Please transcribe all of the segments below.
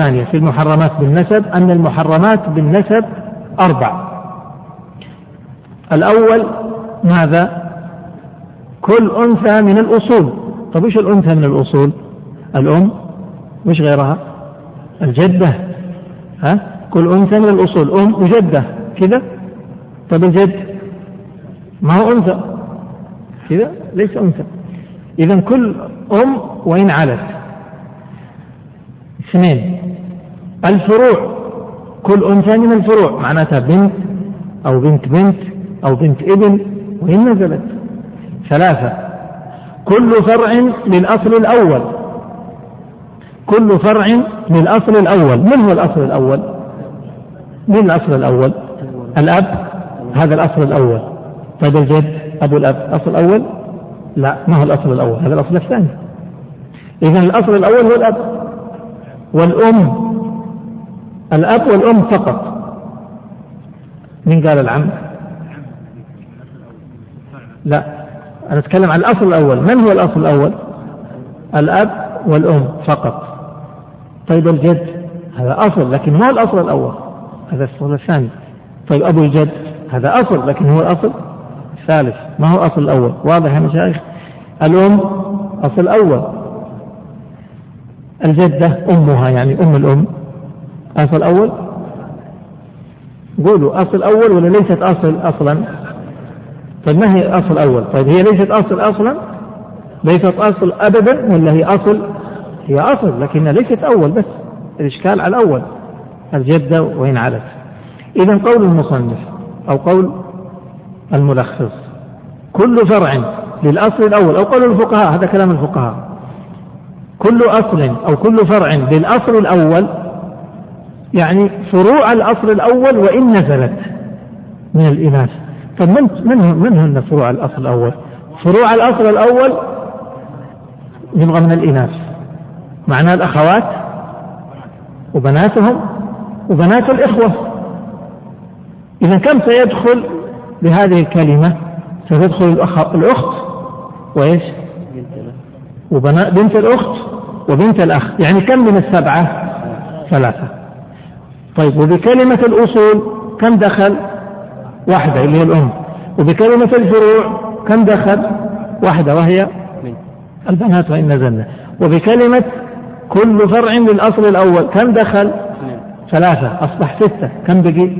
ثانية في المحرمات بالنسب أن المحرمات بالنسب أربع. الأول ماذا؟ كل أنثى من الأصول. طيب وش الأنثى من الأصول؟ الأم وش غيرها؟ الجدة. ها؟ كل أنثى من الأصول أم وجدة. كذا طيب الجد؟ ما هو أنثى. كذا ليس أنثى. إذا كل أم وإن علت. اثنين. الفروع. كل أنثى من الفروع. معناتها بنت أو بنت بنت أو بنت ابن وإن نزلت. ثلاثة. كل فرع للأصل الأول. كل فرع للأصل الأول. من هو الأصل الأول؟ من الأصل الأول؟ الأب. هذا الأصل الأول. طيب الجد؟ أبو الأب. الأصل الأول لا ما هو الأصل الأول؟ هذا الأصل الثاني. إذا الأصل الأول هو الأب والأم. الأب والأم فقط. من قال العم؟ لا أنا أتكلم عن الأصل الأول. من هو الأصل الأول؟ الأب والأم فقط. طيب الجد؟ هذا أصل لكن هو الأصل الأول؟ هذا الأصل الثاني. طيب أبو الجد؟ هذا أصل لكن هو الأصل الثالث. ما هو الأصل الأول؟ واضح يا مشايخ؟ الأم أصل أول الجدة أمها يعني أم الأم. أصل أول؟ قولوا أصل أول ولا ليست أصل أصلا؟ طيب ما هي أصل أول؟ طيب هي ليست أصل أصلا؟ ليست أصل أبدا ولا هي أصل؟ هي أصل لكنها ليست أول بس. الإشكال على الأول. الجدة وإن علت. إذا قول المصنف أو قول الملخص. كل فرع للأصل الأول أو قول الفقهاء هذا كلام الفقهاء. كل أصل أو كل فرع للأصل الأول يعني فروع الأصل الأول وإن نزلت من الإناث طب من من من هن فروع الأصل الأول؟ فروع الأصل الأول يبغى من الإناث معناه الأخوات وبناتهم وبنات الإخوة إذا كم سيدخل بهذه الكلمة ستدخل الأخ الأخت وإيش؟ وبنت الأخت وبنت الأخ يعني كم من السبعة؟ ثلاثة طيب وبكلمة الأصول كم دخل؟ واحدة اللي هي الأم وبكلمة الفروع كم دخل؟ واحدة وهي البنات وإن نزلنا وبكلمة كل فرع للأصل الأول كم دخل؟ ثلاثة أصبح ستة كم بقي؟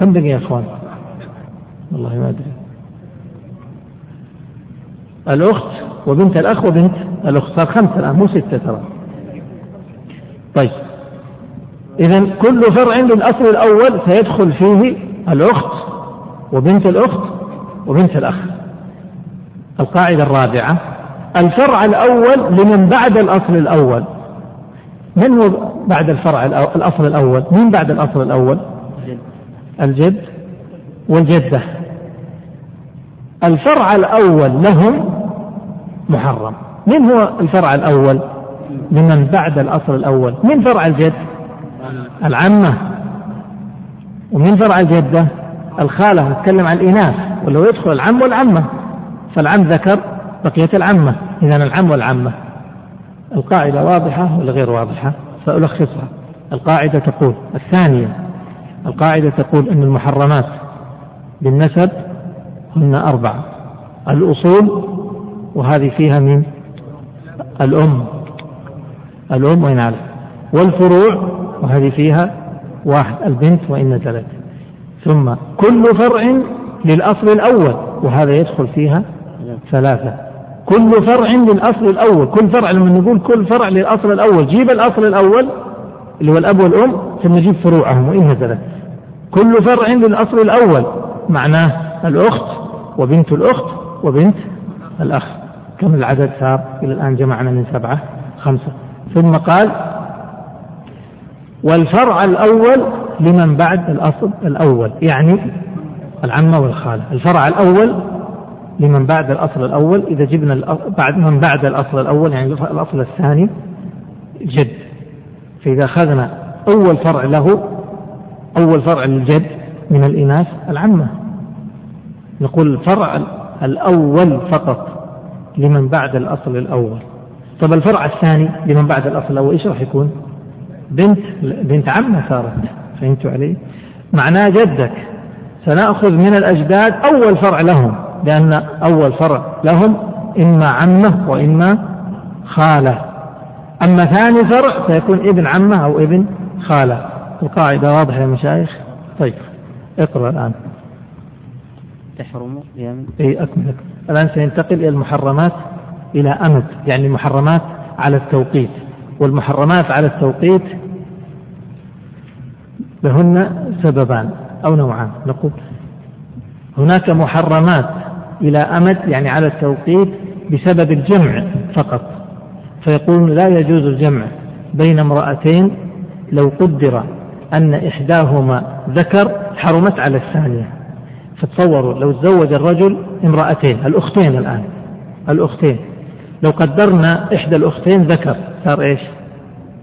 كم بقي يا إخوان؟ والله ما أدري الأخت وبنت الأخ وبنت الأخت صار خمسة الآن مو ستة ترى طيب إذا كل فرع للأصل الأول سيدخل فيه الأخت وبنت الأخت وبنت الأخ. القاعدة الرابعة الفرع الأول لمن بعد الأصل الأول. من هو بعد الفرع الأصل الأول؟ من بعد الأصل الأول؟ الجد. والجدة. الفرع الأول لهم محرم. من هو الفرع الأول؟ لمن بعد الأصل الأول. من فرع الجد؟ العمة ومن فرع الجدة الخالة نتكلم عن الإناث ولو يدخل العم والعمة فالعم ذكر بقية العمة. إذا العم والعمة القاعدة واضحة ولا غير واضحة؟ سألخصها. القاعدة تقول الثانية القاعدة تقول أن المحرمات بالنسب هن أربعة الأصول وهذه فيها من الأم. الأم على والفروع وهذه فيها واحد البنت وإن نزلت. ثم كل فرع للأصل الأول وهذا يدخل فيها ثلاثة. كل فرع للأصل الأول كل فرع لما نقول كل فرع للأصل الأول جيب الأصل الأول اللي هو الأب والأم ثم نجيب فروعهم وإن نزلت. كل فرع للأصل الأول معناه الأخت وبنت الأخت وبنت الأخ. كم العدد صار؟ إلى الآن جمعنا من سبعة خمسة. ثم قال والفرع الأول لمن بعد الأصل الأول يعني العمة والخالة. الفرع الأول لمن بعد الأصل الأول إذا جبنا بعد من بعد الأصل الأول يعني الأصل الثاني جد. فإذا أخذنا أول فرع له أول فرع للجد من الإناث العمة. نقول الفرع الأول فقط لمن بعد الأصل الأول. طب الفرع الثاني لمن بعد الأصل الأول إيش راح يكون؟ بنت بنت عمة صارت فهمتوا علي؟ معناه جدك. سنأخذ من الأجداد أول فرع لهم لأن أول فرع لهم إما عمة وإما خالة. أما ثاني فرع سيكون ابن عمة أو ابن خالة. القاعدة واضحة يا مشايخ؟ طيب اقرأ الآن. تحرم بأمد أي أكمل. الآن سينتقل إلى المحرمات إلى أمد يعني المحرمات على التوقيت. والمحرمات على التوقيت لهن سببان أو نوعان. نقول هناك محرمات إلى أمد يعني على التوقيت بسبب الجمع فقط. فيقول لا يجوز الجمع بين امرأتين لو قدر أن إحداهما ذكر حرمت على الثانية. فتصوروا لو تزوج الرجل امرأتين الأختين الآن الأختين. لو قدرنا إحدى الأختين ذكر صار إيش؟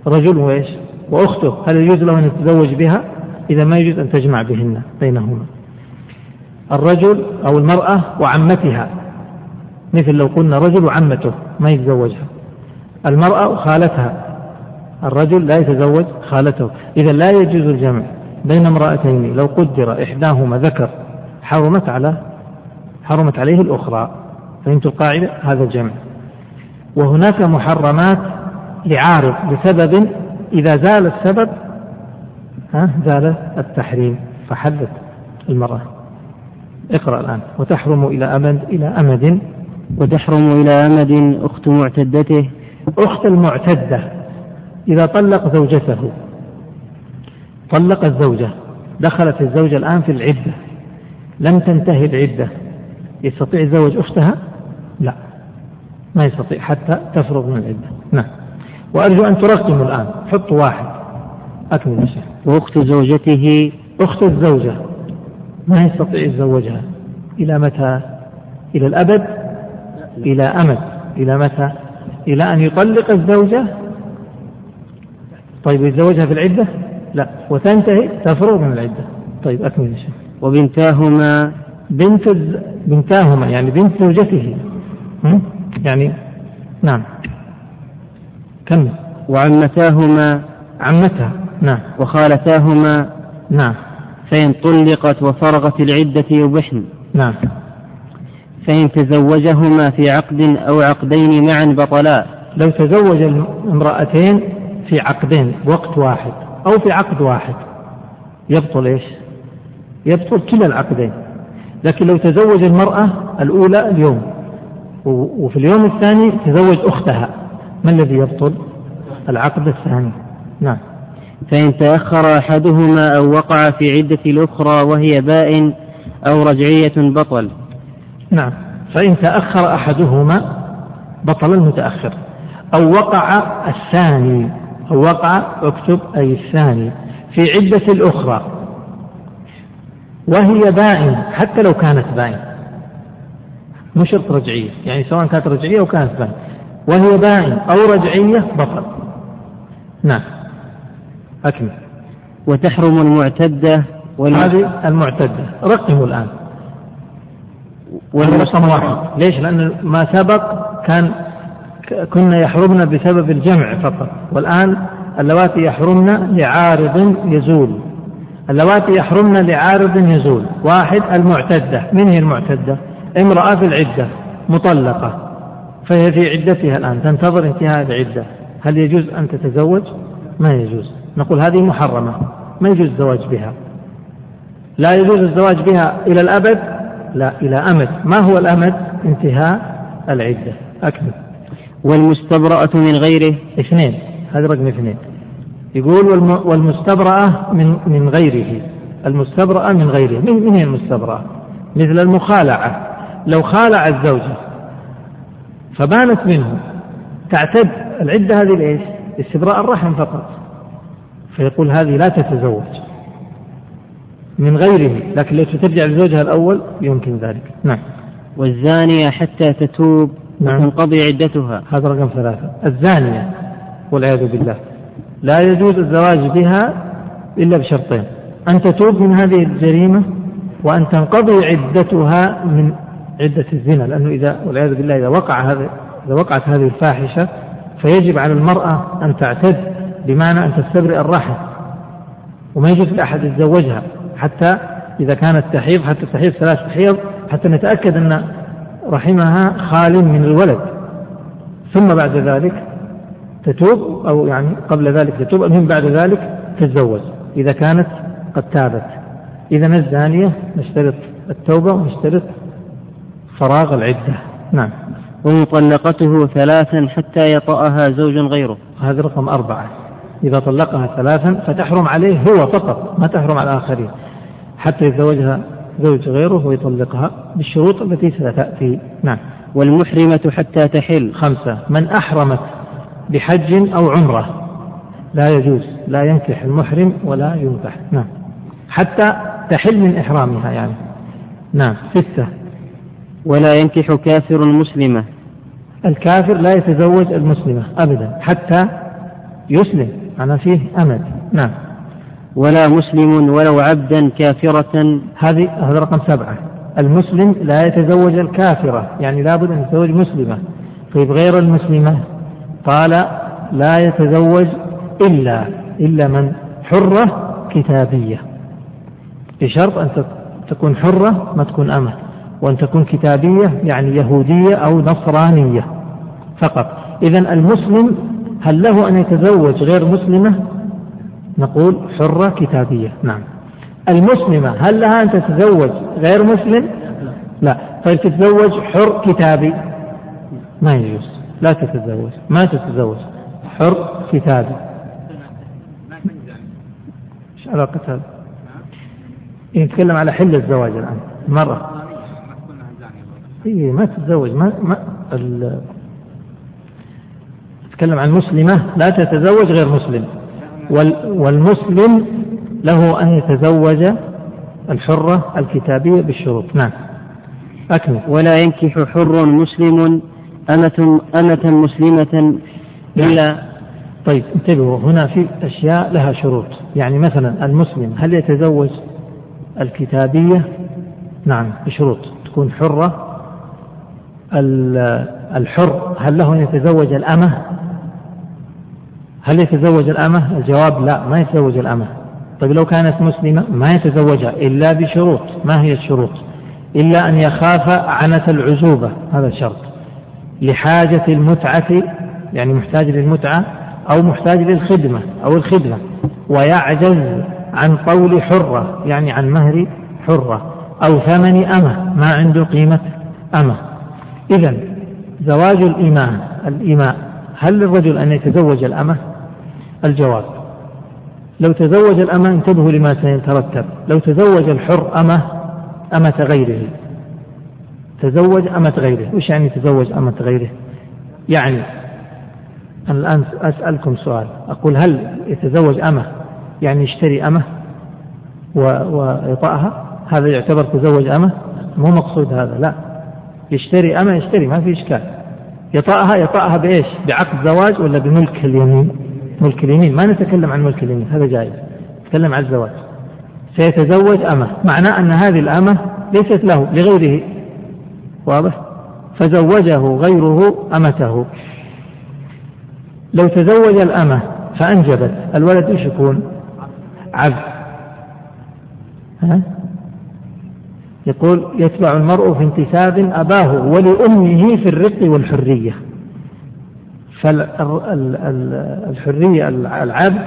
رجل وإيش؟ وأخته. هل يجوز له أن يتزوج بها؟ إذا ما يجوز أن تجمع بهن بينهما. الرجل أو المرأة وعمتها. مثل لو قلنا رجل وعمته ما يتزوجها. المرأة وخالتها. الرجل لا يتزوج خالته. إذا لا يجوز الجمع بين امرأتين. لو قدر إحداهما ذكر حرمت على حرمت عليه الأخرى. فهمت القاعدة هذا الجمع وهناك محرمات لعارض بسبب إذا زال السبب ها زال التحريم فحدث المرأة. اقرأ الآن. وتحرم إلى أمد إلى أمد. وتحرم إلى أمد أخت معتدته. أخت المعتدة. إذا طلق زوجته. طلق الزوجة. دخلت الزوجة الآن في العدة. لم تنتهي العدة. يستطيع يتزوج أختها؟ لا. ما يستطيع حتى تفرغ من العدة. نعم. وأرجو أن ترقموا الآن. حطوا واحد. أكمل يا شيخ. وأخت زوجته. أخت الزوجة. ما يستطيع يتزوجها؟ إلى متى؟ إلى الأبد؟ إلى أمد. إلى متى؟ إلى أن يطلق الزوجة؟ طيب يتزوجها في العدة؟ لا. وتنتهي؟ تفرغ من العدة. طيب أكمل يا شيخ. وبنتاهما؟ بنت بنتاهما يعني بنت زوجته. يعني نعم. كمل. وعمتاهما عمتها نعم. وخالتاهما نعم. فإن طلقت وفرغت العدة يبحن. نعم. فإن تزوجهما في عقد أو عقدين معا بطلا لو تزوج امرأتين في عقدين بوقت واحد أو في عقد واحد. يبطل إيش؟ يبطل كلا العقدين. لكن لو تزوج المرأة الأولى اليوم وفي اليوم الثاني تزوج أختها. ما الذي يبطل؟ العقد الثاني. نعم. فإن تأخر أحدهما أو وقع في عدة الأخرى وهي بائن أو رجعية بطل. نعم. فإن تأخر أحدهما بطل المتأخر. أو وقع الثاني. أو وقع اكتب أي الثاني. في عدة الأخرى. وهي بائن حتى لو كانت بائن مو شرط رجعية يعني سواء كانت رجعية أو كانت بائن وهي بائن أو رجعية بطل. نعم. أكمل. وتحرم المعتدة هذه المعتدة. رقموا الآن. والرقم واحد. ليش؟ لأن ما سبق كان كنا يحرمن بسبب الجمع فقط. والآن اللواتي يحرمن لعارض يزول. اللواتي يحرمن لعارض يزول. واحد المعتدة. من هي المعتدة؟ امرأة في العدة مطلقة. فهي في عدتها الآن تنتظر انتهاء العدة. هل يجوز أن تتزوج؟ ما يجوز. نقول هذه محرمة ما يجوز الزواج بها. لا يجوز الزواج بها إلى الأبد؟ لا إلى أمد. ما هو الأمد؟ انتهاء العدة. أكمل. والمستبرأة من غيره؟ اثنين. هذا رقم اثنين. يقول والمستبرأة من من غيره. المستبرأة من غيره. من, من هي المستبرأة؟ مثل المخالعة. لو خالع الزوجة فبانت منه. تعتد العدة هذه لإيش؟ استبراء الرحم فقط. فيقول هذه لا تتزوج. من غيره لكن لو ترجع لزوجها الأول يمكن ذلك. نعم. والزانية حتى تتوب نعم. وتنقضي عدتها. هذا رقم ثلاثة. الزانية والعياذ بالله. لا يجوز الزواج بها إلا بشرطين. أن تتوب من هذه الجريمة وأن تنقضي عدتها من عدة الزنا لأنه إذا والعياذ بالله إذا وقع هذا إذا وقعت هذه الفاحشة فيجب على المرأة أن تعتد بمعنى أن تستبرئ الرحم وما يجوز لأحد يتزوجها حتى إذا كانت تحيض حتى تحيض ثلاث حيض حتى نتأكد أن رحمها خال من الولد. ثم بعد ذلك تتوب أو يعني قبل ذلك تتوب المهم بعد ذلك تتزوج إذا كانت قد تابت. إذا الزانية نشترط التوبة ونشترط فراغ العدة. نعم. ومطلقته ثلاثا حتى يطأها زوج غيره. هذا رقم أربعة. إذا طلقها ثلاثا فتحرم عليه هو فقط ما تحرم على الآخرين. حتى يتزوجها زوج غيره ويطلقها بالشروط التي ستأتي. نعم. والمحرمة حتى تحل. خمسة. من أحرمت بحج أو عمرة لا يجوز لا ينكح المحرم ولا ينكح. نعم. حتى تحل من إحرامها يعني. نعم. ستة. ولا ينكح كافر مسلمة. الكافر لا يتزوج المسلمة أبدا حتى يسلم أنا فيه أمد. نعم. ولا مسلم ولو عبدا كافرة. هذه هذا رقم سبعة. المسلم لا يتزوج الكافرة يعني لابد أن يتزوج مسلمة. طيب غير المسلمة؟ قال لا يتزوج إلا إلا من حرة كتابية. بشرط أن تكون حرة ما تكون أمة وأن تكون كتابية يعني يهودية أو نصرانية فقط. إذا المسلم هل له أن يتزوج غير مسلمة؟ نقول حرة كتابية. نعم. المسلمة هل لها أن تتزوج غير مسلم؟ لا. طيب تتزوج حر كتابي؟ ما يجوز. لا تتزوج. ما تتزوج. حر كتابي. إيش علاقة هذا؟ يتكلم على حل الزواج الآن. مرة. اي ما تتزوج ما ما تتكلم عن مسلمة لا تتزوج غير مسلم. والمسلم له أن يتزوج الحرة الكتابية بالشروط. نعم. أكمل. ولا ينكح حر مسلم أمة أمة مسلمة إلا نعم. طيب انتبهوا هنا في أشياء لها شروط. يعني مثلا المسلم هل يتزوج الكتابية؟ نعم بشروط. تكون حرة الحر هل له أن يتزوج الأمة؟ هل يتزوج الأمة؟ الجواب لا ما يتزوج الأمة. طيب لو كانت مسلمة ما يتزوجها إلا بشروط. ما هي الشروط؟ إلا أن يخاف عنة العزوبة هذا شرط لحاجة المتعة يعني محتاج للمتعة أو محتاج للخدمة أو الخدمة. ويعجز عن طول حرة يعني عن مهر حرة. أو ثمن أمة ما عنده قيمة أمة. إذا زواج الإماء الإماء هل للرجل أن يتزوج الأمة؟ الجواب لو تزوج الأمة انتبهوا لما سيترتب لو تزوج الحر أمة أمة غيره. تزوج أمة غيره وش يعني تزوج أمة غيره؟ يعني أنا الآن أسألكم سؤال أقول هل يتزوج أمة يعني يشتري أمة ويطأها هذا يعتبر تزوج أمة؟ مو مقصود هذا لا. يشتري أمة يشتري ما في إشكال. يطأها يطأها بإيش؟ بعقد زواج ولا بملك اليمين؟ ملك اليمين. ما نتكلم عن ملك اليمين هذا جائز. نتكلم عن الزواج. سيتزوج أمة. معناه أن هذه الأمة ليست له لغيره. واضح؟ فزوجه غيره أمته. لو تزوج الأمة فأنجبت الولد إيش يكون؟ عبد. ها؟ يقول يتبع المرء في انتساب أباه ولأمه في الرق والحرية. فالحرية العبد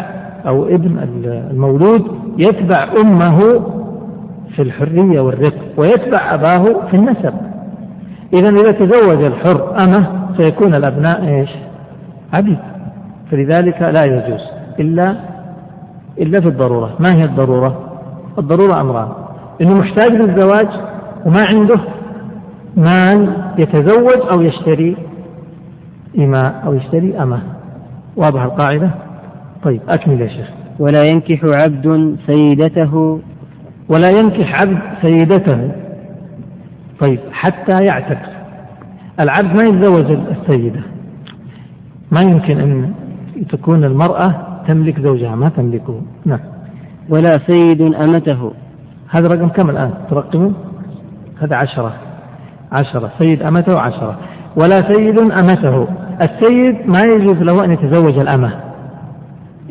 أو ابن المولود يتبع أمه في الحرية والرق ويتبع أباه في النسب. إذا إذا تزوج الحر أمه سيكون الأبناء إيش؟ عبيد. فلذلك لا يجوز إلا إلا في الضرورة. ما هي الضرورة؟ الضرورة أمران. إنه محتاج للزواج وما عنده مال يتزوج أو يشتري إماء أو يشتري أمة. واضح القاعدة؟ طيب أكمل يا شيخ. ولا ينكح عبد سيدته. ولا ينكح عبد سيدته. طيب حتى يعتق. العبد ما يتزوج السيدة. ما يمكن أن تكون المرأة تملك زوجها ما تملكه. نعم. ولا سيد أمته. هذا رقم كم الآن؟ ترقموا هذا عشرة. عشرة. سيد أمته عشرة. ولا سيد أمته. السيد ما يجوز له أن يتزوج الأمة.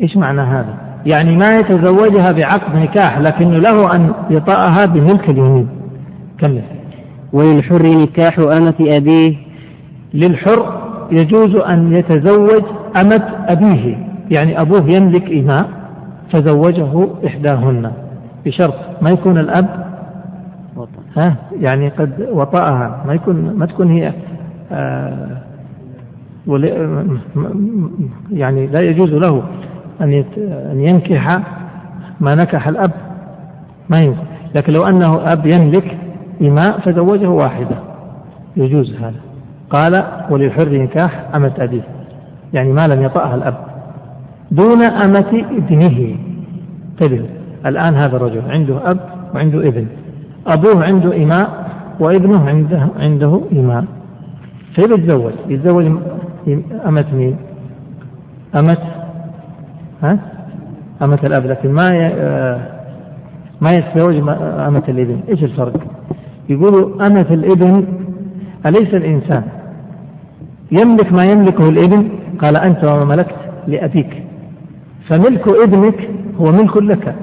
إيش معنى هذا؟ يعني ما يتزوجها بعقد نكاح لكنه له أن يطأها بملك اليمين كمل. وللحر نكاح أمة أبيه. للحر يجوز أن يتزوج أمة أبيه. يعني أبوه يملك إماء فزوجه إحداهن. بشرط ما يكون الأب ها يعني قد وطأها. ما يكون ما تكون هي آه يعني لا يجوز له أن أن ينكح ما نكح الأب. ما يمكن لكن لو أنه أب يملك إماء فزوجه واحدة. يجوز هذا. قال وللحر نكاح أمة أبيه. يعني ما لم يطأها الأب. دون أمة ابنه. انتبهوا. الآن هذا الرجل عنده أب وعنده ابن أبوه عنده إماء وابنه عنده عنده إماء فيتزوج يتزوج أمة مين؟ أمة ها؟ أمة الأب لكن ما آه، ما يتزوج أمة الابن، إيش الفرق؟ يقولوا أمة الابن أليس الإنسان يملك ما يملكه الابن؟ قال أنت وما ملكت لأبيك فملك ابنك هو ملك لك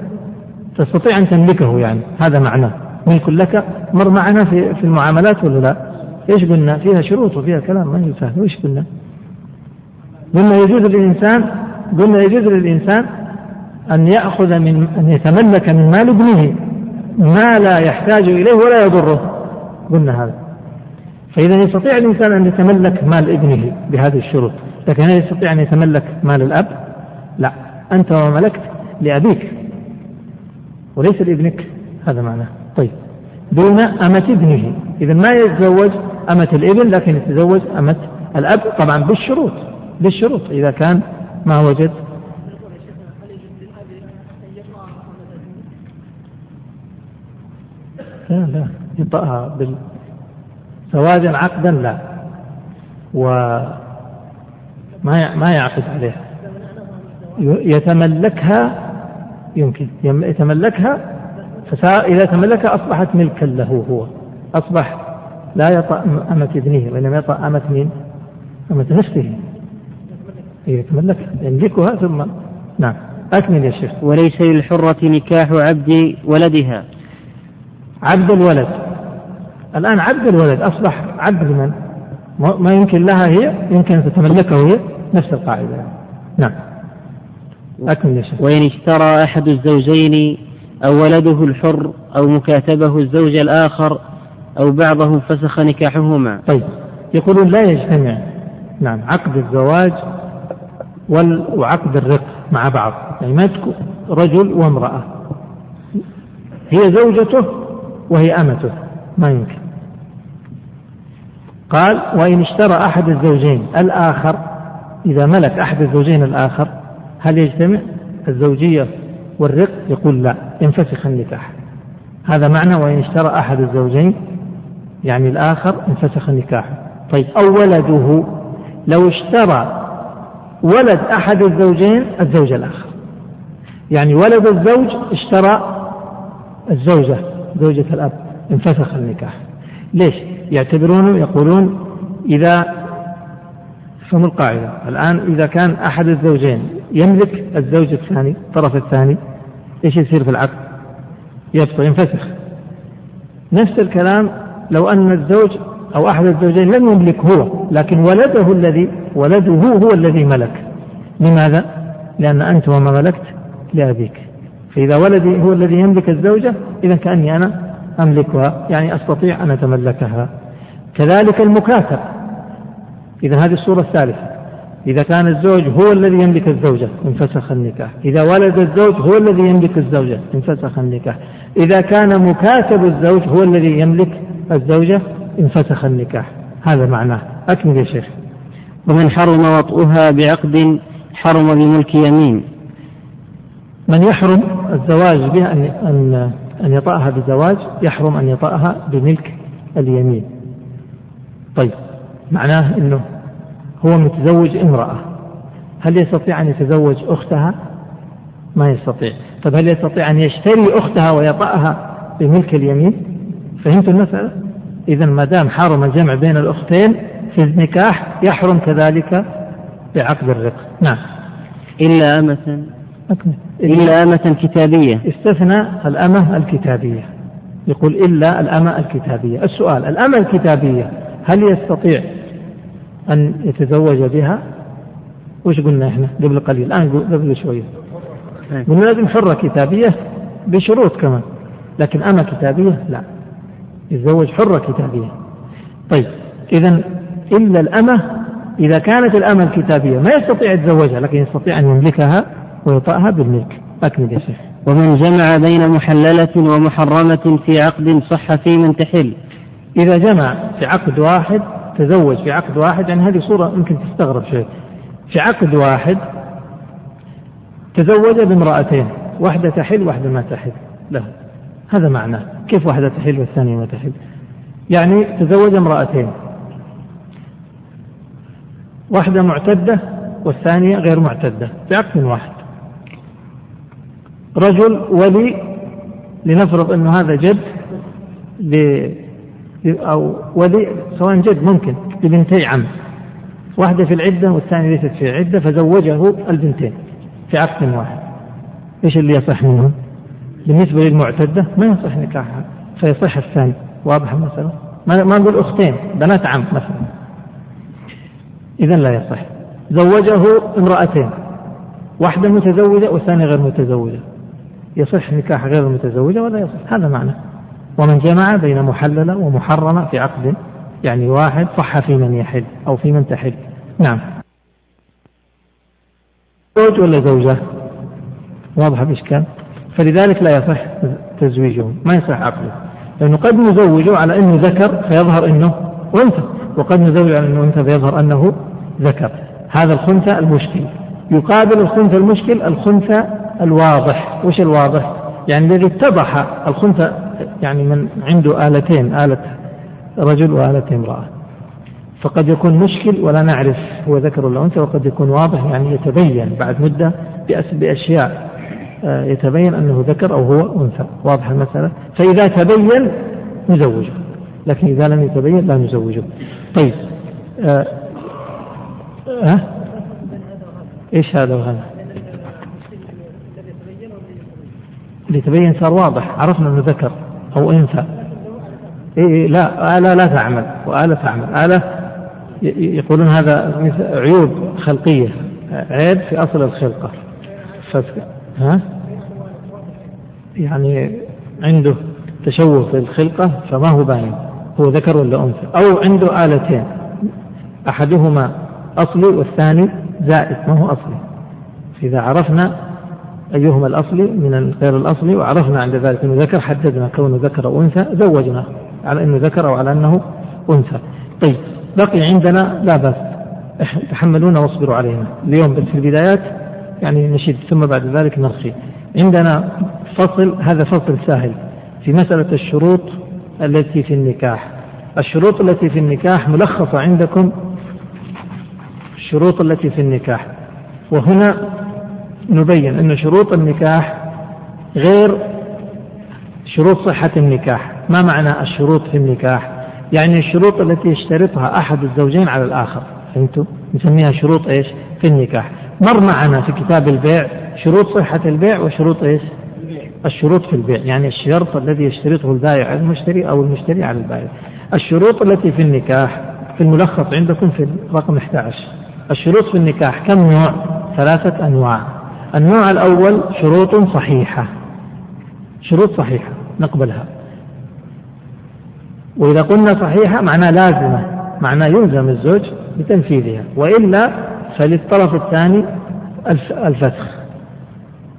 تستطيع أن تملكه يعني هذا معناه ملك لك مر معنا في في المعاملات ولا لا؟ إيش قلنا؟ فيها شروط وفيها كلام ما هي سهل، إيش قلنا؟ قلنا يجوز للإنسان قلنا يجوز للإنسان أن يأخذ من أن يتملك من مال ابنه ما لا يحتاج إليه ولا يضره قلنا هذا فإذا يستطيع الإنسان أن يتملك مال ابنه بهذه الشروط لكن هل يستطيع أن يتملك مال الأب؟ لا أنت وما ملكت لأبيك وليس لابنك هذا معناه. طيب. دون أمة ابنه. إذا ما يتزوج أمة الابن لكن يتزوج أمة الأب. طبعا بالشروط. بالشروط. إذا كان ما وجد. لا لا. يطأها بال. زواجا عقدا لا. وما ما يعقد عليها. يتملكها يمكن. يتملكها فإذا تملكها أصبحت ملكا له هو. أصبح لا يطأ أمة ابنه وإنما يطأ أمة مين؟ أمة نفسه. يتملكها يملكها ثم نعم. أكمل يا شيخ. وليس للحرة نكاح عبد ولدها. عبد الولد. الآن عبد الولد أصبح عبد لمن؟ ما يمكن لها هي يمكن أن تتملكه هي نفس القاعدة. نعم. أكمل وإن اشترى أحد الزوجين أو ولده الحر أو مكاتبه الزوج الآخر أو بعضهم فسخ نكاحهما. طيب. يقولون لا يجتمع نعم عقد الزواج وعقد الرق مع بعض. يعني ما تكون رجل وامرأة. هي زوجته وهي أمته. ما يمكن. قال وإن اشترى أحد الزوجين الآخر إذا ملك أحد الزوجين الآخر هل يجتمع الزوجية والرق؟ يقول لا ينفسخ النكاح. هذا معنى وإن اشترى أحد الزوجين يعني الآخر انفسخ النكاح. طيب أو ولده. لو اشترى ولد أحد الزوجين الزوج الآخر. يعني ولد الزوج اشترى الزوجة زوجة الأب انفسخ النكاح. ليش؟ يعتبرونه يقولون إذا فهم القاعدة. الآن إذا كان أحد الزوجين يملك الزوج الثاني الطرف الثاني إيش يصير في العقد؟ يبطل ينفسخ. نفس الكلام لو أن الزوج أو أحد الزوجين لم يملك هو لكن ولده الذي ولده هو الذي ملك. لماذا؟ لأن أنت وما ملكت لأبيك. فإذا ولدي هو الذي يملك الزوجة إذا كأني أنا أملكها يعني أستطيع أن أتملكها. كذلك المكاتب إذا هذه الصورة الثالثة. إذا كان الزوج هو الذي يملك الزوجة انفسخ النكاح. إذا ولد الزوج هو الذي يملك الزوجة انفسخ النكاح. إذا كان مكاتب الزوج هو الذي يملك الزوجة انفسخ النكاح. هذا معناه. أكمل يا شيخ. ومن حرم وطئها بعقد حرم بملك يمين. من يحرم الزواج بها أن أن أن يطأها بزواج يحرم أن يطأها بملك اليمين. طيب معناه أنه هو متزوج امرأة. هل يستطيع أن يتزوج أختها؟ ما يستطيع. طيب هل يستطيع أن يشتري أختها ويطأها بملك اليمين؟ فهمت المسألة؟ إذا ما دام حرم الجمع بين الأختين في النكاح يحرم كذلك بعقد الرق. نعم. إلا أمة. إلا أمة كتابية. استثنى الأمة الكتابية. يقول إلا الأمة الكتابية. السؤال الأمة الكتابية هل يستطيع أن يتزوج بها؟ وش قلنا إحنا قبل قليل؟ الآن قبل شوية. إيه. قلنا لازم حرة كتابية بشروط كمان لكن أمة كتابية لا. يتزوج حرة كتابية. طيب إذا إلا الأمة إذا كانت الأمة الكتابية ما يستطيع يتزوجها لكن يستطيع أن يملكها ويطأها بالملك. أكمل يا شيخ. ومن جمع بين محللة ومحرمة في عقد صح في من تحل إذا جمع في عقد واحد تزوج في عقد واحد يعني هذه صورة يمكن تستغرب شيء. في عقد واحد تزوج بامرأتين واحدة تحل واحدة ما تحل. له هذا معناه كيف واحدة تحل والثانية ما تحل؟ يعني تزوج امرأتين. واحدة معتدة والثانية غير معتدة في عقد واحد. رجل ولي لنفرض أنه هذا جد أو ولي سواء جد ممكن لبنتي عم. واحدة في العدة والثانية ليست في العدة فزوجه البنتين في عقد واحد. إيش اللي يصح منهم؟ بالنسبة للمعتدة ما يصح نكاحها فيصح الثاني. واضح المسألة؟ ما نقول أختين بنات عم مثلا. إذا لا يصح. زوجه امرأتين واحدة متزوجة والثانية غير متزوجة. يصح نكاح غير المتزوجة ولا يصح؟ هذا معنى. ومن جمع بين محللة ومحرمة في عقد يعني واحد صح في من يحل أو في من تحل. نعم. زوج ولا زوجة؟ واضح الإشكال فلذلك لا يصح تزويجه ما يصح عقله لأنه قد نزوجه على أنه ذكر فيظهر أنه أنثى وقد نزوج على أنه أنثى فيظهر أنه ذكر. هذا الخنثى المشكل. يقابل الخنثى المشكل الخنثى الواضح. وش الواضح؟ يعني الذي اتضح الخنثى يعني من عنده آلتين آلة رجل وآلة امرأة. فقد يكون مشكل ولا نعرف هو ذكر ولا أنثى وقد يكون واضح يعني يتبين بعد مدة بأشياء آه، يتبين أنه ذكر أو هو أنثى. واضح المسألة؟ فإذا تبين نزوجه لكن إذا لم يتبين لا نزوجه. طيب أه, أه؟ إيش هذا وهذا اللي تبين صار واضح عرفنا أنه ذكر أو أنثى. إيه, إيه، لا آلة لا تعمل وآلة تعمل. آلة يقولون هذا عيوب خلقية. عيب في أصل الخلقة. ها؟ يعني عنده تشوه في الخلقة فما هو باين. هو ذكر ولا أنثى؟ أو عنده آلتين. أحدهما أصلي والثاني زائد ما هو أصلي؟ إذا عرفنا أيهما الأصلي من غير الأصلي وعرفنا عند ذلك أنه ذكر حددنا كونه ذكر أو أنثى زوجنا على أنه ذكر أو على أنه أنثى. طيب بقي عندنا لا بأس تحملونا واصبروا علينا. اليوم في البدايات يعني نشد ثم بعد ذلك نرخي. عندنا فصل هذا فصل سهل في مسألة الشروط التي في النكاح. الشروط التي في النكاح ملخصة عندكم الشروط التي في النكاح. وهنا نبين أن شروط النكاح غير شروط صحة النكاح. ما معنى الشروط في النكاح؟ يعني الشروط التي يشترطها أحد الزوجين على الآخر. فهمتوا؟ نسميها شروط إيش؟ في النكاح. مر معنا في كتاب البيع شروط صحة البيع وشروط إيش؟ الشروط في البيع. يعني الشرط الذي يشترطه البائع على المشتري أو المشتري على البائع. الشروط التي في النكاح في الملخص عندكم في رقم 11 الشروط في النكاح كم نوع؟ ثلاثة أنواع. النوع الأول شروط صحيحة. شروط صحيحة نقبلها. وإذا قلنا صحيحة معناه لازمة معناه يلزم الزوج بتنفيذها. وإلا فللطرف الثاني الفسخ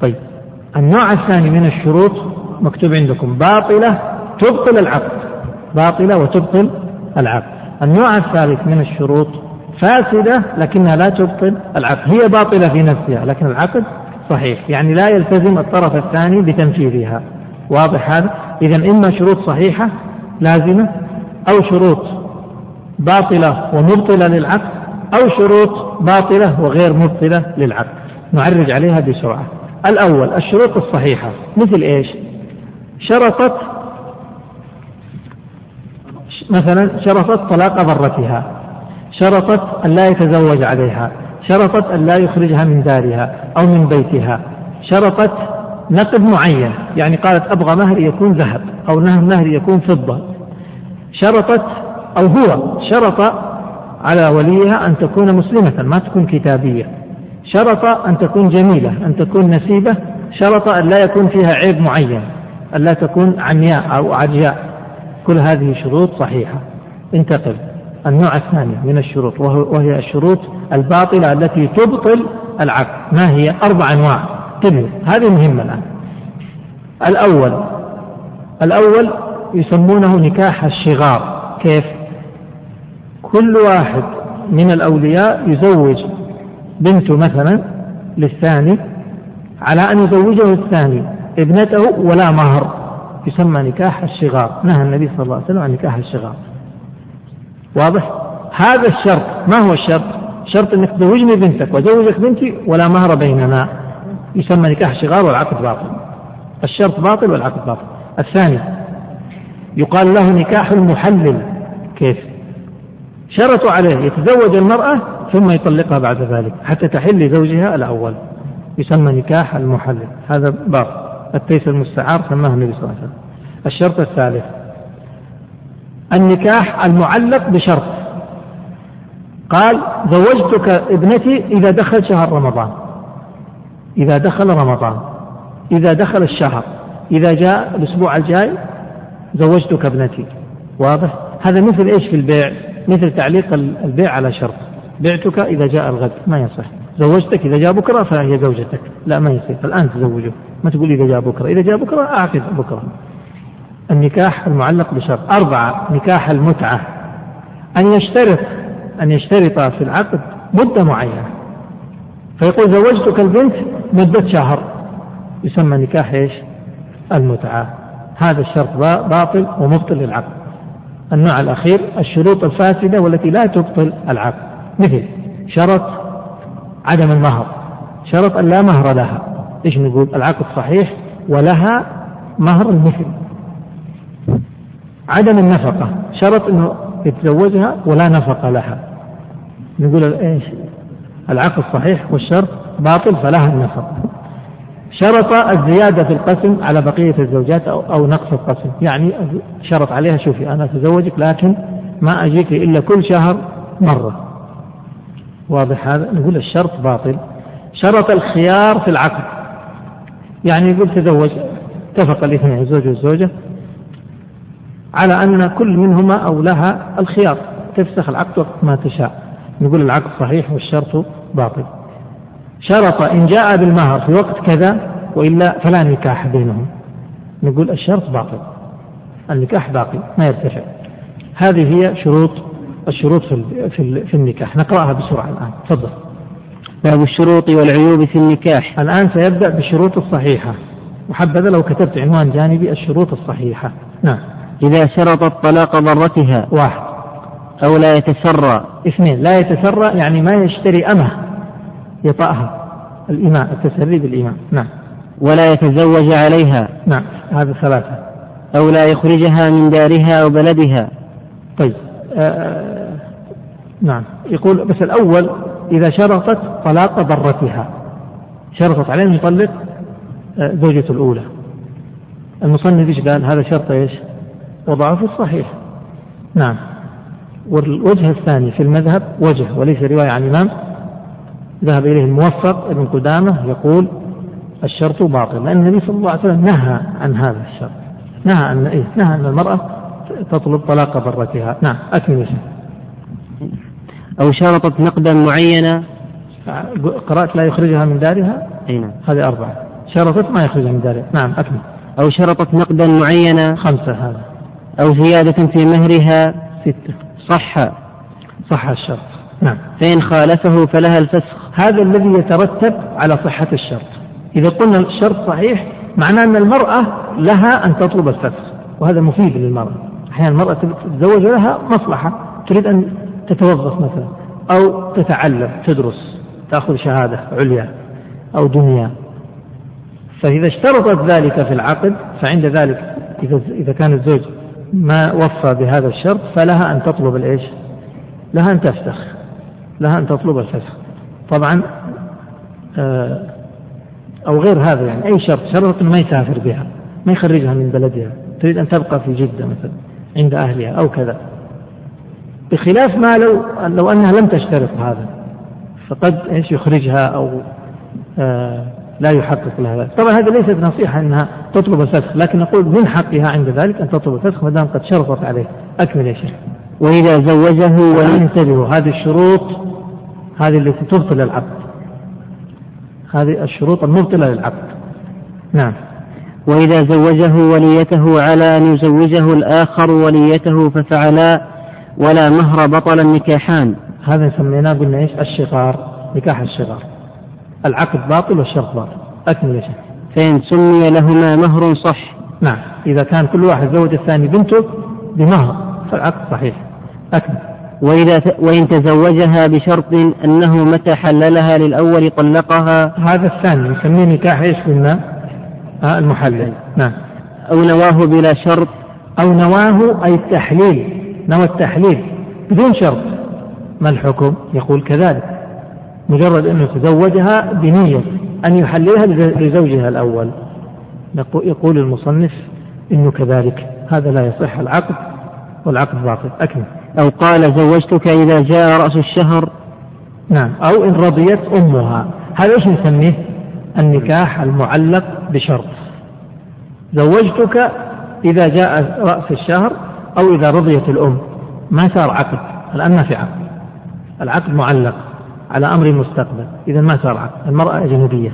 طيب النوع الثاني من الشروط مكتوب عندكم. باطلة تبطل العقد. باطلة وتبطل العقد. النوع الثالث من الشروط فاسدة لكنها لا تبطل العقد. هي باطلة في نفسها لكن العقد صحيح. يعني لا يلتزم الطرف الثاني بتنفيذها. واضح هذا؟ إذا إما شروط صحيحة لازمة أو شروط باطلة ومبطلة للعقد أو شروط باطلة وغير مبطلة للعقد. نعرج عليها بسرعة. الأول الشروط الصحيحة. مثل إيش؟ شرطت مثلا شرطت طلاق ضرتها. شرطت أن لا يتزوج عليها. شرطت أن لا يخرجها من دارها أو من بيتها. شرطت نقد معين يعني قالت أبغى مهر يكون ذهب أو مهر يكون فضة. شرطت أو هو شرط على وليها أن تكون مسلمة ما تكون كتابية. شرط أن تكون جميلة أن تكون نسيبة. شرط أن لا يكون فيها عيب معين أن لا تكون عمياء أو عرجاء كل هذه شروط صحيحة. انتقل. النوع الثاني من الشروط وهي الشروط الباطلة التي تبطل العقد. ما هي؟ أربع أنواع. انتبهوا هذه مهمة الآن. الأول الأول يسمونه نكاح الشغار. كيف؟ كل واحد من الأولياء يزوج بنته مثلا للثاني على أن يزوجه الثاني ابنته ولا مهر. يسمى نكاح الشغار. نهى النبي صلى الله عليه وسلم عن نكاح الشغار. واضح؟ هذا الشرط ما هو الشرط؟ شرط أنك تزوجني بنتك وزوجك بنتي ولا مهر بيننا. يسمى نكاح شغار والعقد باطل. الشرط باطل والعقد باطل. الثاني يقال له نكاح المحلل. كيف؟ شرطوا عليه يتزوج المرأة ثم يطلقها بعد ذلك حتى تحل لزوجها الأول. يسمى نكاح المحلل. هذا باب التيس المستعار سماه النبي صلى الله عليه وسلم. الشرط الثالث النكاح المعلق بشرط. قال زوجتك ابنتي إذا دخل شهر رمضان. إذا دخل رمضان. إذا دخل الشهر. إذا جاء الأسبوع الجاي زوجتك ابنتي. واضح؟ هذا مثل إيش في البيع؟ مثل تعليق البيع على شرط. بعتك إذا جاء الغد. ما يصح. زوجتك إذا جاء بكرة فهي زوجتك. لا ما يصير. الآن تزوجه. ما تقول إذا جاء بكرة. إذا جاء بكرة أعقد بكرة. النكاح المعلق بشرط. أربعة نكاح المتعة. أن يشترط أن يشترط في العقد مدة معينة. فيقول زوجتك البنت مدة شهر. يسمى نكاح إيش؟ المتعة. هذا الشرط باطل ومبطل للعقد. النوع الأخير الشروط الفاسدة والتي لا تبطل العقد. مثل شرط عدم المهر. شرط أن لا مهر لها. إيش نقول؟ العقد صحيح ولها مهر المثل عدم النفقة. شرط إنه يتزوجها ولا نفقة لها. نقول إيش؟ العقد صحيح والشرط باطل فلها النفقة شرط الزيادة في القسم على بقية الزوجات أو, أو نقص القسم. يعني شرط عليها شوفي أنا أتزوجك لكن ما أجيك إلا كل شهر مرة. واضح هذا؟ نقول الشرط باطل. شرط الخيار في العقد. يعني يقول تزوج اتفق الاثنين الزوج والزوجة. على أن كل منهما أو لها الخيار تفسخ العقد وقت ما تشاء. نقول العقد صحيح والشرط باطل. شرط إن جاء بالمهر في وقت كذا وإلا فلا نكاح بينهم. نقول الشرط باطل. النكاح باقي ما يرتفع. هذه هي شروط الشروط في في, في النكاح. نقرأها بسرعة الآن. تفضل. باب الشروط والعيوب في النكاح. الآن سيبدأ بالشروط الصحيحة. وحبذا لو كتبت عنوان جانبي الشروط الصحيحة. نعم. إذا شرطت طلاق ضرتها. واحد. أو لا يتسرى. اثنين. لا يتسرى يعني ما يشتري أمه. يطأها الإماء التسري بالإماء نعم. ولا يتزوج عليها. نعم. هذا ثلاثة. أو لا يخرجها من دارها أو بلدها. طيب. آه، آه، نعم. يقول بس الأول إذا شرطت طلاق ضرتها. شرطت عليه أن يطلق آه، زوجته الأولى. المصنف إيش قال؟ هذا شرط إيش؟ وضعه في الصحيح. نعم. والوجه الثاني في المذهب وجه وليس رواية عن إمام ذهب إليه الموفق ابن قدامة يقول الشرط باطل لأن النبي صلى الله عليه وسلم نهى عن هذا الشرط. نهى أن إيه؟ نهى أن المرأة تطلب طلاق ضرتها نعم أكمل أو شرطت نقدا معينا. قرأت لا يخرجها من دارها؟ أي نعم. هذه أربعة. شرطت ما يخرجها من دارها. نعم أكمل. أو شرطت نقدا معينا. خمسة هذا. أو زيادة في مهرها ستة. صح. صح الشرط. نعم. فإن خالفه فلها الفسخ. هذا الذي يترتب على صحة الشرط. إذا قلنا الشرط صحيح معناه أن المرأة لها أن تطلب الفسخ. وهذا مفيد للمرأة. أحيانا المرأة تتزوج لها مصلحة تريد أن تتوظف مثلا أو تتعلم تدرس تأخذ شهادة عليا أو دنيا. فإذا اشترطت ذلك في العقد فعند ذلك إذا إذا كان الزوج ما وفى بهذا الشرط فلها أن تطلب الإيش؟ لها أن تفسخ. لها أن تطلب الفسخ. طبعا آه، أو غير هذا يعني أي شرط شرط أنه ما يسافر بها ما يخرجها من بلدها. تريد أن تبقى في جدة مثلا عند أهلها أو كذا. بخلاف ما لو لو أنها لم تشترط هذا فقد إيش؟ يخرجها أو آه لا يحقق لها ذلك طبعا هذه ليست نصيحة أنها تطلب الفسخ لكن نقول من حقها عند ذلك أن تطلب الفسخ ما دام قد شرطت عليه. أكمل يا شيخ. وإذا زوجه انتبهوا هذه الشروط هذه التي تبطل العقد هذه الشروط المبطلة للعقد نعم. وإذا زوجه وليته على أن يزوجه الآخر وليته ففعلا ولا مهر بطل النكاحان. هذا سميناه قلنا إيش؟ الشغار نكاح الشغار. العقد باطل والشرط باطل. أكمل يا شيخ. فإن سمي لهما مهر صح. نعم. إذا كان كل واحد زوج الثاني بنته بمهر فالعقد صحيح. أكمل. وإذا وإن تزوجها بشرط أنه متى حللها للأول طلقها. هذا الثاني نسميه نكاح إيش قلنا؟ آه المحلل. نعم. أو نواه بلا شرط. أو نواه أي التحليل. نوى التحليل بدون شرط. ما الحكم؟ يقول كذلك. مجرد أنه تزوجها بنية أن يحللها لزوجها الأول. يقول المصنف إنه كذلك. هذا لا يصح العقد والعقد باطل. أكمل. أو قال زوجتك إذا جاء رأس الشهر. نعم. أو إن رضيت أمها. هذا إيش نسميه؟ النكاح المعلق بشرط. زوجتك إذا جاء رأس الشهر أو إذا رضيت الأم. ما صار عقد. الآن ما في عقد. العقد معلق. على أمر مستقبل. إذا ما عقد المرأة أجنبية.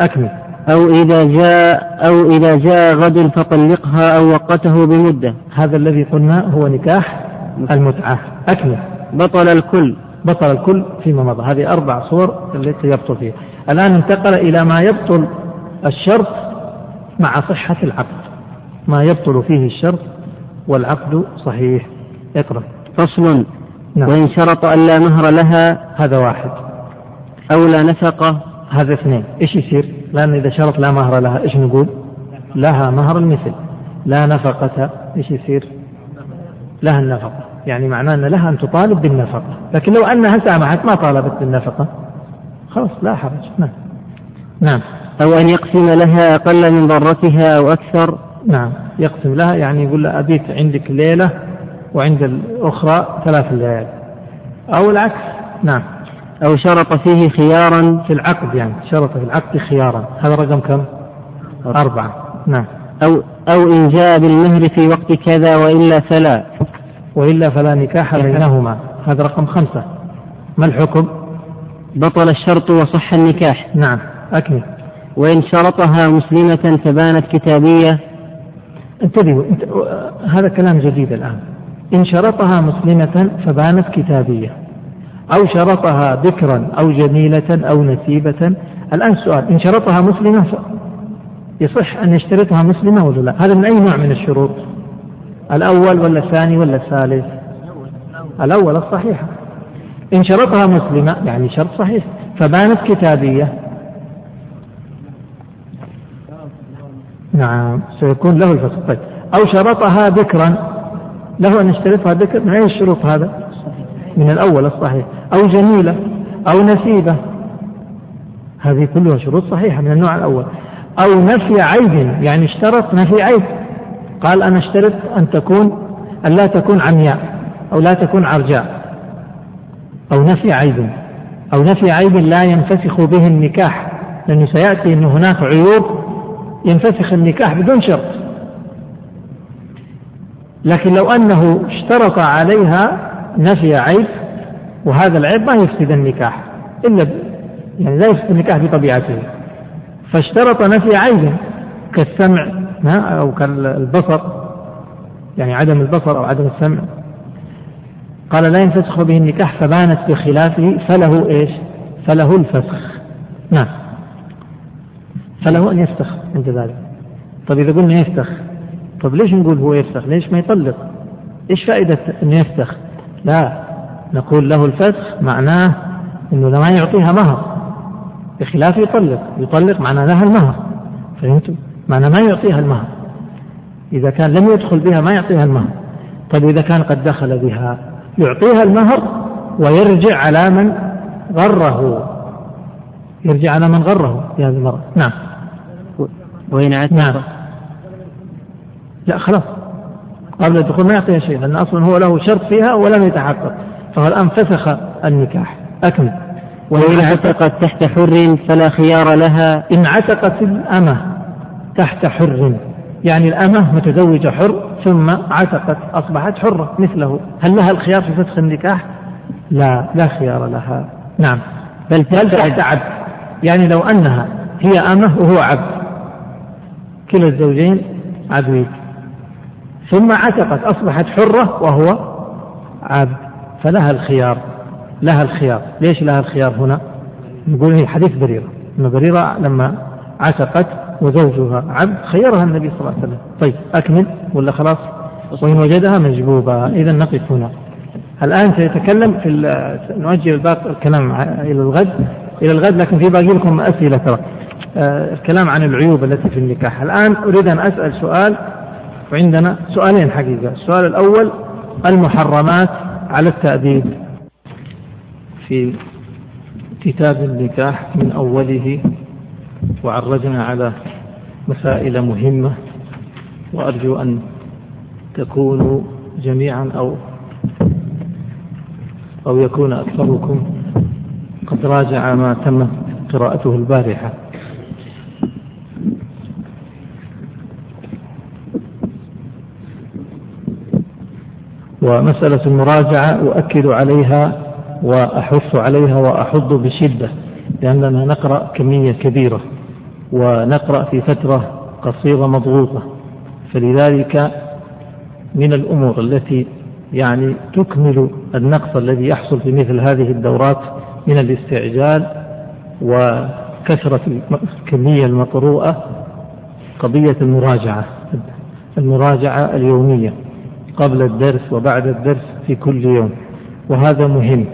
أكمل. أو إذا جاء أو إذا جاء غد فطلقها أو وقته بمدة. هذا الذي قلنا هو نكاح المتعة. أكمل. بطل الكل. بطل الكل فيما مضى. هذه أربع صور التي يبطل فيها. الآن انتقل إلى ما يبطل الشرط مع صحة العقد. ما يبطل فيه الشرط والعقد صحيح. اقرأ. فصل. نعم. وإن شرط أن لا مهر لها هذا واحد. أو لا نفقة هذا اثنين. إيش يصير؟ لأن إذا شرط لا مهر لها إيش نقول؟ لها مهر المثل. لا نفقة إيش يصير؟ لها النفقة. يعني معناه أن لها أن تطالب بالنفقة. لكن لو أنها سامحت ما طالبت بالنفقة. خلاص لا حرج. نعم. نعم. أو أن يقسم لها أقل من ضرتها أو أكثر. نعم. يقسم لها يعني يقول لها أبيت عندك ليلة وعند الأخرى ثلاث ليال. أو العكس نعم. أو شرط فيه خيارا. في العقد يعني شرط في العقد خيارا. هذا رقم كم؟ أربعة. نعم. أو أو إن جاء بالمهر في وقت كذا وإلا فلا. وإلا فلا نكاح بينهما. هذا رقم خمسة. ما الحكم؟ بطل الشرط وصح النكاح. نعم. أكمل. وإن شرطها مسلمة فبانت كتابية. انتبهوا انت... هذا كلام جديد الآن. إن شرطها مسلمة فبانت كتابية. أو شرطها بكرا أو جميلة أو نسيبة. الآن سؤال إن شرطها مسلمة. يصح أن يشترطها مسلمة ولا لا؟ هذا من أي نوع من الشروط؟ الأول ولا الثاني ولا الثالث؟ الأول الصحيحة إن شرطها مسلمة يعني شرط صحيح. فبانت كتابية. نعم سيكون له الفسق طيب. أو شرطها بكرا له أن يشترطها بكر من أي الشروط هذا؟ من الأول الصحيح. أو جميلة أو نسيبة. هذه كلها شروط صحيحة من النوع الأول. أو نفي عيب يعني اشترط نفي عيب. قال أنا اشترط أن تكون أن لا تكون عمياء أو لا تكون عرجاء أو نفي عيب. أو نفي عيب لا ينفسخ به النكاح. لأنه سيأتي أن هناك عيوب ينفسخ النكاح بدون شرط. لكن لو أنه اشترط عليها نفي عيب وهذا العيب ما يفسد النكاح إلا يعني لا يفسد النكاح بطبيعته. فاشترط نفي عيب كالسمع أو كالبصر يعني عدم البصر أو عدم السمع. قال لا ينفسخ به النكاح فبانت بخلافه فله إيش؟ فله الفسخ. نعم. فله أن يفسخ عند ذلك. طيب إذا قلنا يفسخ طيب ليش نقول هو يفسخ؟ ليش ما يطلق؟ إيش فائدة انه يفسخ؟ لا نقول له الفسخ معناه إنه ما يعطيها مهر بخلاف يطلق يطلق معناه لها المهر فهمتم؟ معناه ما يعطيها المهر إذا كان لم يدخل بها ما يعطيها المهر طيب إذا كان قد دخل بها يعطيها المهر ويرجع على من غره يرجع على من غره في هذه المرأة نعم وإن عتق نعم لا خلاص. قبل الدخول ما يعطيها شيء لأن أصلا هو له شرط فيها ولم يتحقق. فهو الآن فسخ النكاح. أكمل. وإن عتقت تحت حر فلا خيار لها. إن عتقت الأمة تحت حر يعني الأمة متزوجة حر ثم عتقت أصبحت حرة مثله. هل لها الخيار في فسخ النكاح؟ لا لا خيار لها. نعم. بل تحت عبد يعني لو أنها هي أمة وهو عبد. كلا الزوجين عبيد ثم عتقت أصبحت حرة وهو عبد فلها الخيار لها الخيار. ليش لها الخيار هنا؟ نقول هي حديث بريرة. أن بريرة لما عتقت وزوجها عبد خيرها النبي صلى الله عليه وسلم. طيب أكمل ولا خلاص؟ وإن وجدها مجبوبة. إذا نقف هنا. الآن سيتكلم في نؤجل باقي الكلام إلى الغد. إلى الغد لكن في باقي لكم أسئلة ترى. آه، الكلام عن العيوب التي في النكاح. الآن أريد أن أسأل سؤال وعندنا سؤالين حقيقة. السؤال الأول المحرمات على التأديب. في كتاب النكاح من أوله وعرجنا على مسائل مهمة وأرجو أن تكونوا جميعا أو أو يكون أكثركم. قد راجع ما تم قراءته البارحة. ومسألة المراجعة أؤكد عليها وأحث عليها وأحض بشدة لأننا نقرأ كمية كبيرة ونقرأ في فترة قصيرة مضغوطة. فلذلك من الأمور التي يعني تكمل النقص الذي يحصل في مثل هذه الدورات من الاستعجال وكثرة الكمية المقروءة قضية المراجعة المراجعة اليومية. قبل الدرس وبعد الدرس في كل يوم. وهذا مهم.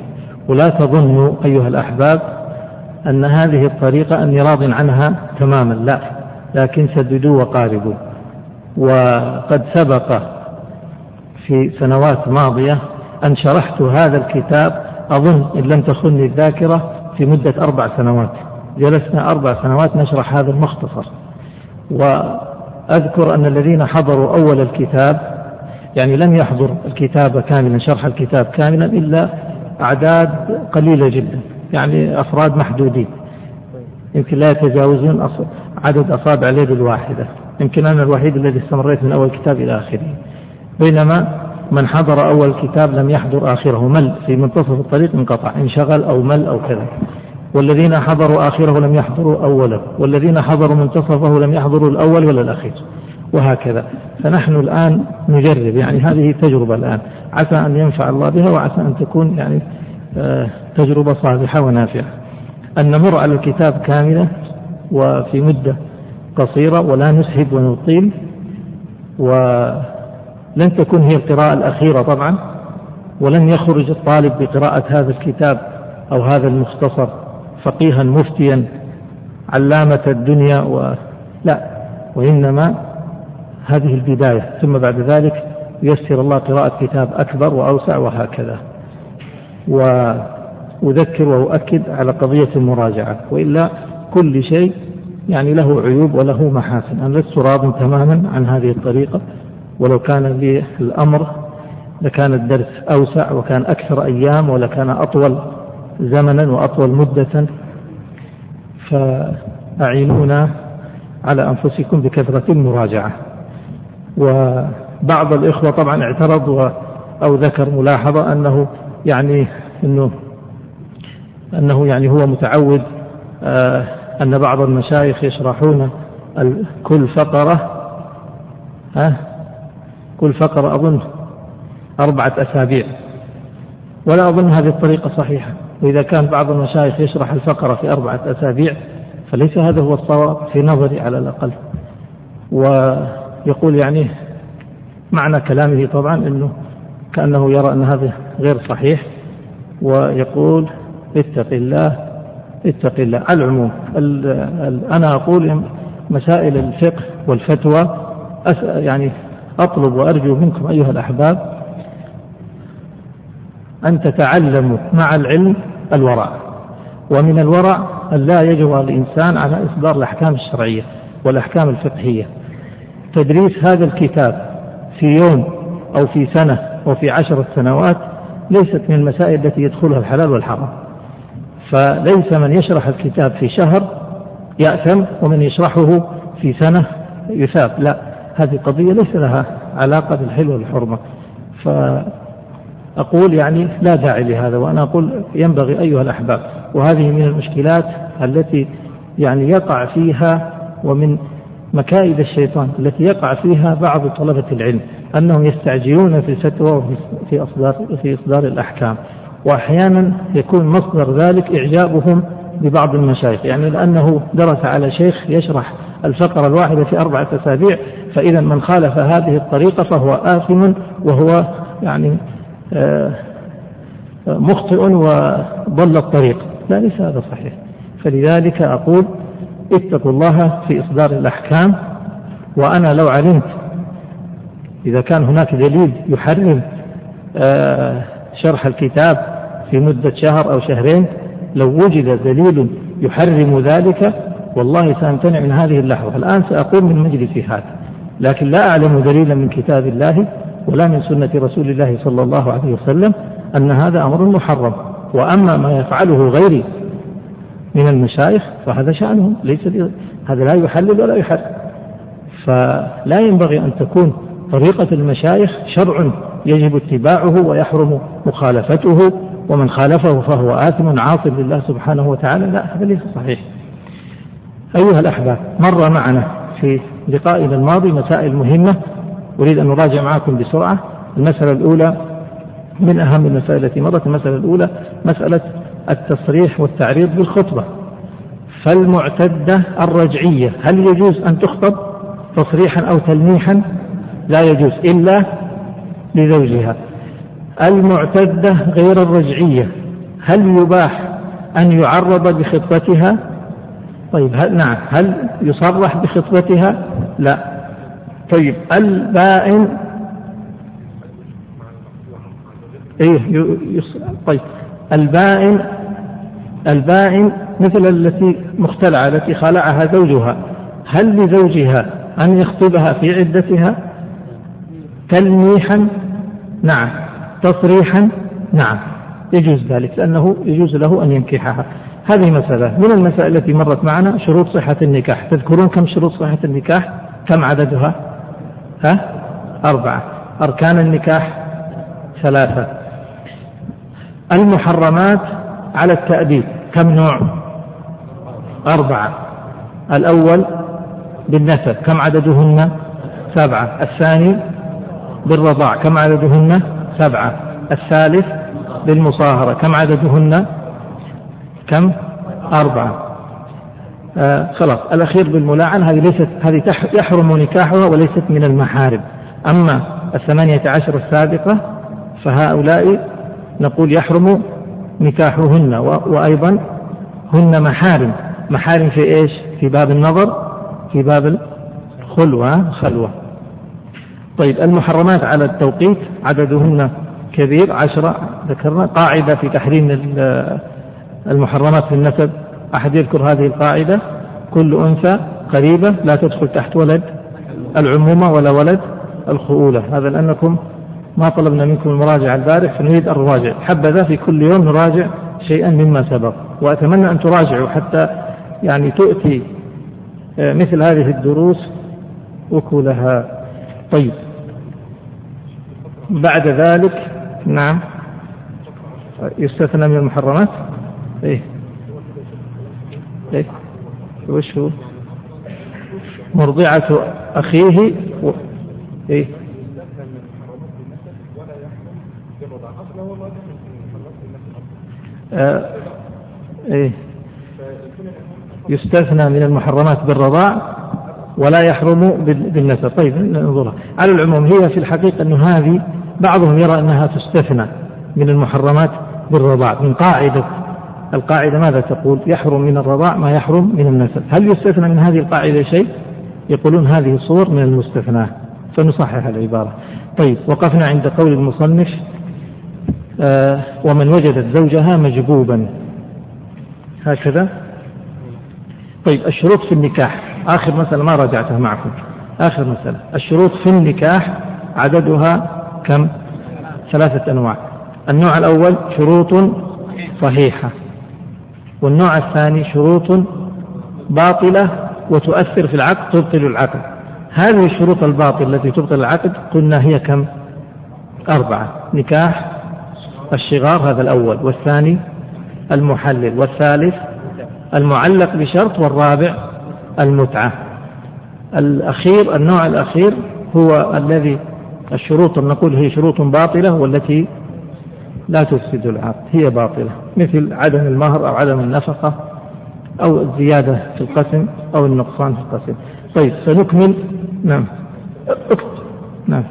ولا تظنوا أيها الأحباب أن هذه الطريقة أني راض عنها تماما لا. لكن سددوا وقاربوا. وقد سبق في سنوات ماضية أن شرحت هذا الكتاب أظن إن لم تخني الذاكرة في مدة أربع سنوات. جلسنا أربع سنوات نشرح هذا المختصر. وأذكر أن الذين حضروا أول الكتاب يعني لم يحضر الكتاب كاملا شرح الكتاب كاملا إلا أعداد قليلة جدا يعني أفراد محدودين. يمكن لا يتجاوزون عدد أصابع اليد الواحدة. يمكن أنا الوحيد الذي استمريت من أول كتاب إلى آخره. بينما من حضر أول كتاب لم يحضر آخره مل في منتصف الطريق انقطع انشغل أو مل أو كذا. والذين حضروا آخره لم يحضروا أوله والذين حضروا منتصفه لم يحضروا الأول ولا الأخير. وهكذا. فنحن الآن نجرب يعني هذه تجربة الآن. عسى أن ينفع الله بها وعسى أن تكون يعني آه، تجربة صالحة ونافعة. أن نمر على الكتاب كاملة وفي مدة قصيرة ولا نسهب ونطيل ولن تكون هي القراءة الأخيرة طبعا ولن يخرج الطالب بقراءة هذا الكتاب أو هذا المختصر فقيها مفتيا علامة الدنيا و لا وإنما هذه البداية. ثم بعد ذلك يسر الله قراءة كتاب أكبر وأوسع وهكذا. وأذكر وأؤكد على قضية المراجعة. وإلا كل شيء يعني له عيوب وله محاسن. أنا لست راض تماما عن هذه الطريقة. ولو كان لي الأمر لكان الدرس أوسع وكان أكثر أيام ولكان أطول زمنا وأطول مدة. فأعينونا على أنفسكم بكثرة المراجعة. وبعض الإخوة طبعا اعترض أو ذكر ملاحظة أنه يعني أنه أنه يعني هو متعود آه أن بعض المشايخ يشرحون كل فقرة ها؟ كل فقرة أظن أربعة أسابيع ولا أظن هذه الطريقة صحيحة. وإذا كان بعض المشايخ يشرح الفقرة في أربعة أسابيع فليس هذا هو الصواب في نظري على الأقل. ويقول يعني معنى كلامه طبعا أنه كأنه يرى أن هذا غير صحيح ويقول اتق الله اتق الله. على العموم أنا أقول مسائل الفقه والفتوى يعني أطلب وأرجو منكم أيها الأحباب أن تتعلموا مع العلم الورع ومن الورع أن لا يجرؤ الإنسان على إصدار الأحكام الشرعية والأحكام الفقهية. تدريس هذا الكتاب في يوم أو في سنة أو في عشرة سنوات ليست من المسائل التي يدخلها الحلال والحرام. فليس من يشرح الكتاب في شهر يأثم ومن يشرحه في سنة يثاب. لا هذه قضية ليس لها علاقة بالحل والحرمة. فأقول يعني لا داعي لهذا وأنا أقول ينبغي أيها الأحباب وهذه من المشكلات التي يعني يقع فيها ومن مكائد الشيطان التي يقع فيها بعض طلبة العلم أنهم يستعجلون في الفتوى وفي إصدار في إصدار الأحكام. وأحيانا يكون مصدر ذلك إعجابهم ببعض المشايخ. يعني لأنه درس على شيخ يشرح الفقرة الواحدة في أربعة أسابيع فإذا من خالف هذه الطريقة فهو آثم وهو يعني آه، مخطئ وضل الطريق. لا ليس هذا صحيح. فلذلك أقول اتقوا الله في إصدار الأحكام وأنا لو علمت إذا كان هناك دليل يحرم آه، شرح الكتاب في مدة شهر أو شهرين لو وجد دليل يحرم ذلك والله سأمتنع من هذه اللحظة. الآن سأقوم من مجلسي هذا لكن لا أعلم دليلا من كتاب الله ولا من سنة رسول الله صلى الله عليه وسلم أن هذا أمر محرم. وأما ما يفعله غيري من المشايخ فهذا شأنهم ليس هذا لا يحلل ولا يحرم. فلا ينبغي أن تكون طريقة المشايخ شرع يجب اتباعه ويحرم مخالفته ومن خالفه فهو آثم عاص لله سبحانه وتعالى. لا هذا ليس صحيح. أيها الأحباب مر معنا في لقائنا الماضي مسائل مهمة. أريد أن نراجع معكم بسرعة. المسألة الأولى من أهم المسائل التي مرت المسألة الأولى مسألة التصريح والتعريض بالخطبة. فالمعتدة الرجعية هل يجوز أن تخطب تصريحا أو تلميحا؟ لا يجوز إلا لزوجها. المعتدة غير الرجعية هل يباح أن يعرض بخطبتها؟ طيب هل نعم هل يصرح بخطبتها؟ لا. طيب البائن إيه طيب. البائن البائن مثل التي مختلعة التي خلعها زوجها. هل لزوجها أن يخطبها في عدتها؟ تلميحا؟ نعم. تصريحا؟ نعم. يجوز ذلك لأنه يجوز له أن ينكحها. هذه مسألة. من المسائل التي مرت معنا؟ شروط صحة النكاح. تذكرون كم شروط صحة النكاح؟ كم عددها؟ ها؟ أربعة. أركان النكاح؟ ثلاثة. المحرمات على التأديب. كم نوع؟ أربعة. الأول بالنسب. كم عددهن؟ سبعة. الثاني بالرضاع. كم عددهن؟ سبعة. الثالث بالمصاهرة. كم عددهن؟ كم؟ أربعة. آه خلاص. الأخير بالملاعن هذه ليست هذه يحرم نكاحها وليست من المحارم. أما الثمانية عشر السابقة فهؤلاء نقول يحرم نكاحهن وأيضا هن محارم. محارم في إيش؟ في باب النظر في باب الخلوة. خلوة. طيب المحرمات على التوقيت عددهن كبير عشرة ذكرنا. قاعدة في تحريم المحرمات في النسب. أحد يذكر هذه القاعدة؟ كل أنثى قريبة لا تدخل تحت ولد العمومة ولا ولد الخؤولة. هذا لأنكم ما طلبنا منكم المراجعة البارح فنريد أن نراجع. حبذا في كل يوم نراجع شيئا مما سبق. وأتمنى أن تراجعوا حتى يعني تؤتي آه، مثل هذه الدروس أكلها. طيب. بعد ذلك نعم. يستثنى من المحرمات؟ إيه. إيه. وش هو؟ مرضعة أخيه و... إيه. آه إيه. يستثنى من المحرمات بالرضاع ولا يحرم بالنسب. طيب ننظرها. على العموم هي في الحقيقة أن هذه بعضهم يرى أنها تستثنى من المحرمات بالرضاع. من قاعدة القاعدة ماذا تقول؟ يحرم من الرضاع ما يحرم من النسب. هل يستثنى من هذه القاعدة شيء؟ يقولون هذه صور من المستثنى. فنصحح العبارة. طيب وقفنا عند قول المصنف ومن وجدت زوجها مجبوبا. هكذا؟ طيب الشروط في النكاح. آخر مسألة ما راجعتها معكم. آخر مسألة. الشروط في النكاح عددها كم؟ ثلاثة أنواع. النوع الأول شروط صحيحة. والنوع الثاني شروط باطلة وتؤثر في العقد تبطل العقد. هذه الشروط الباطلة التي تبطل العقد قلنا هي كم؟ أربعة. نكاح الشغار هذا الأول والثاني المحلل والثالث المعلق بشرط والرابع المتعة. الأخير النوع الأخير هو الذي الشروط نقول هي شروط باطلة والتي لا تفسد العقد هي باطلة. مثل عدم المهر أو عدم النفقة أو الزيادة في القسم أو النقصان في القسم. طيب سنكمل. نعم. نعم.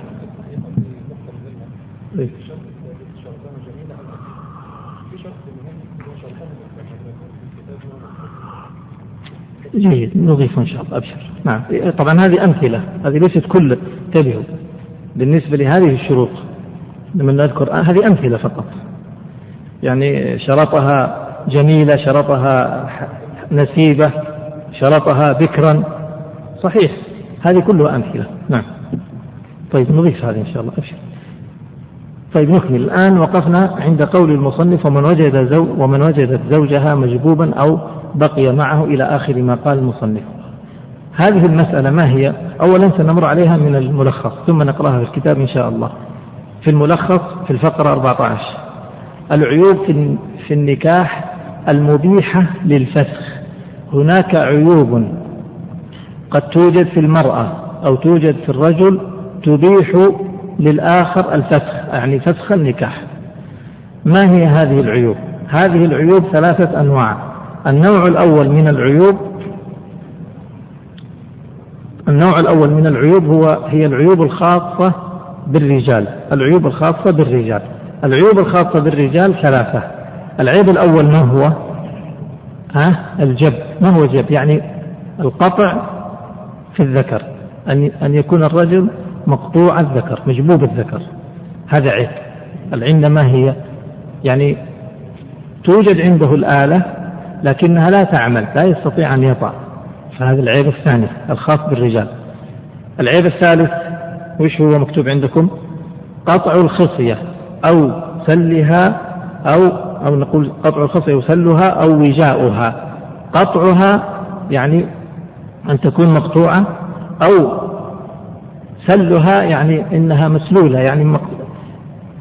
طيب. جيد نضيف إن شاء الله أبشر. نعم. طبعا هذه أمثلة هذه ليست كل انتبهوا. بالنسبة لهذه الشروط لما نذكر هذه أمثلة فقط. يعني شرطها جميلة شرطها نسيبة شرطها بكرا. صحيح هذه كلها أمثلة. نعم. طيب نضيف هذه إن شاء الله أبشر. طيب نكمل. الآن وقفنا عند قول المصنف ومن وجد زو ومن وجدت زوجها مجبوبا أو بقي معه إلى آخر ما قال المصنف. هذه المسألة ما هي؟ أولا سنمر عليها من الملخص ثم نقرأها في الكتاب إن شاء الله. في الملخص في الفقرة 14 العيوب في النكاح المبيحة للفسخ. هناك عيوب قد توجد في المرأة أو توجد في الرجل تبيح للآخر الفسخ يعني فسخ النكاح. ما هي هذه العيوب؟ هذه العيوب ثلاثة أنواع. النوع الأول من العيوب النوع الأول من العيوب هو هي العيوب الخاصة بالرجال. العيوب الخاصة بالرجال. العيوب الخاصة بالرجال ثلاثة. العيب الأول ما هو؟ ها؟ الجب. ما هو جب؟ يعني القطع في الذكر. أن أن يكون الرجل مقطوع الذكر مجبوب الذكر. هذا عيب. العلة ما هي؟ يعني توجد عنده الآلة لكنها لا تعمل لا يستطيع أن يطع فهذا العيب الثاني الخاص بالرجال. العيب الثالث وش هو مكتوب عندكم؟ قطع الخصية أو سلها أو أو نقول قطع الخصية وسلها أو وجاؤها. قطعها يعني أن تكون مقطوعة أو سلها يعني إنها مسلولة يعني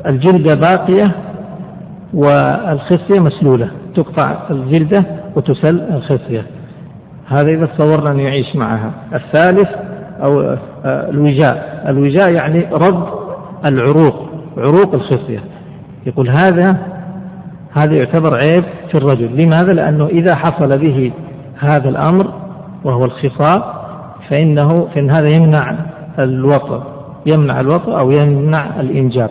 الجلدة باقية والخصية مسلولة. تقطع الجلدة وتسل الخصية هذا إذا تصورنا أن يعيش معها. الثالث أو آه، الوجاء. الوجاء يعني رد العروق عروق الخصية يقول هذا هذا يعتبر عيب في الرجل. لماذا؟ لأنه إذا حصل به هذا الأمر وهو الخصاء فإنه فإن هذا يمنع الوطء يمنع الوطء أو يمنع الإنجاب.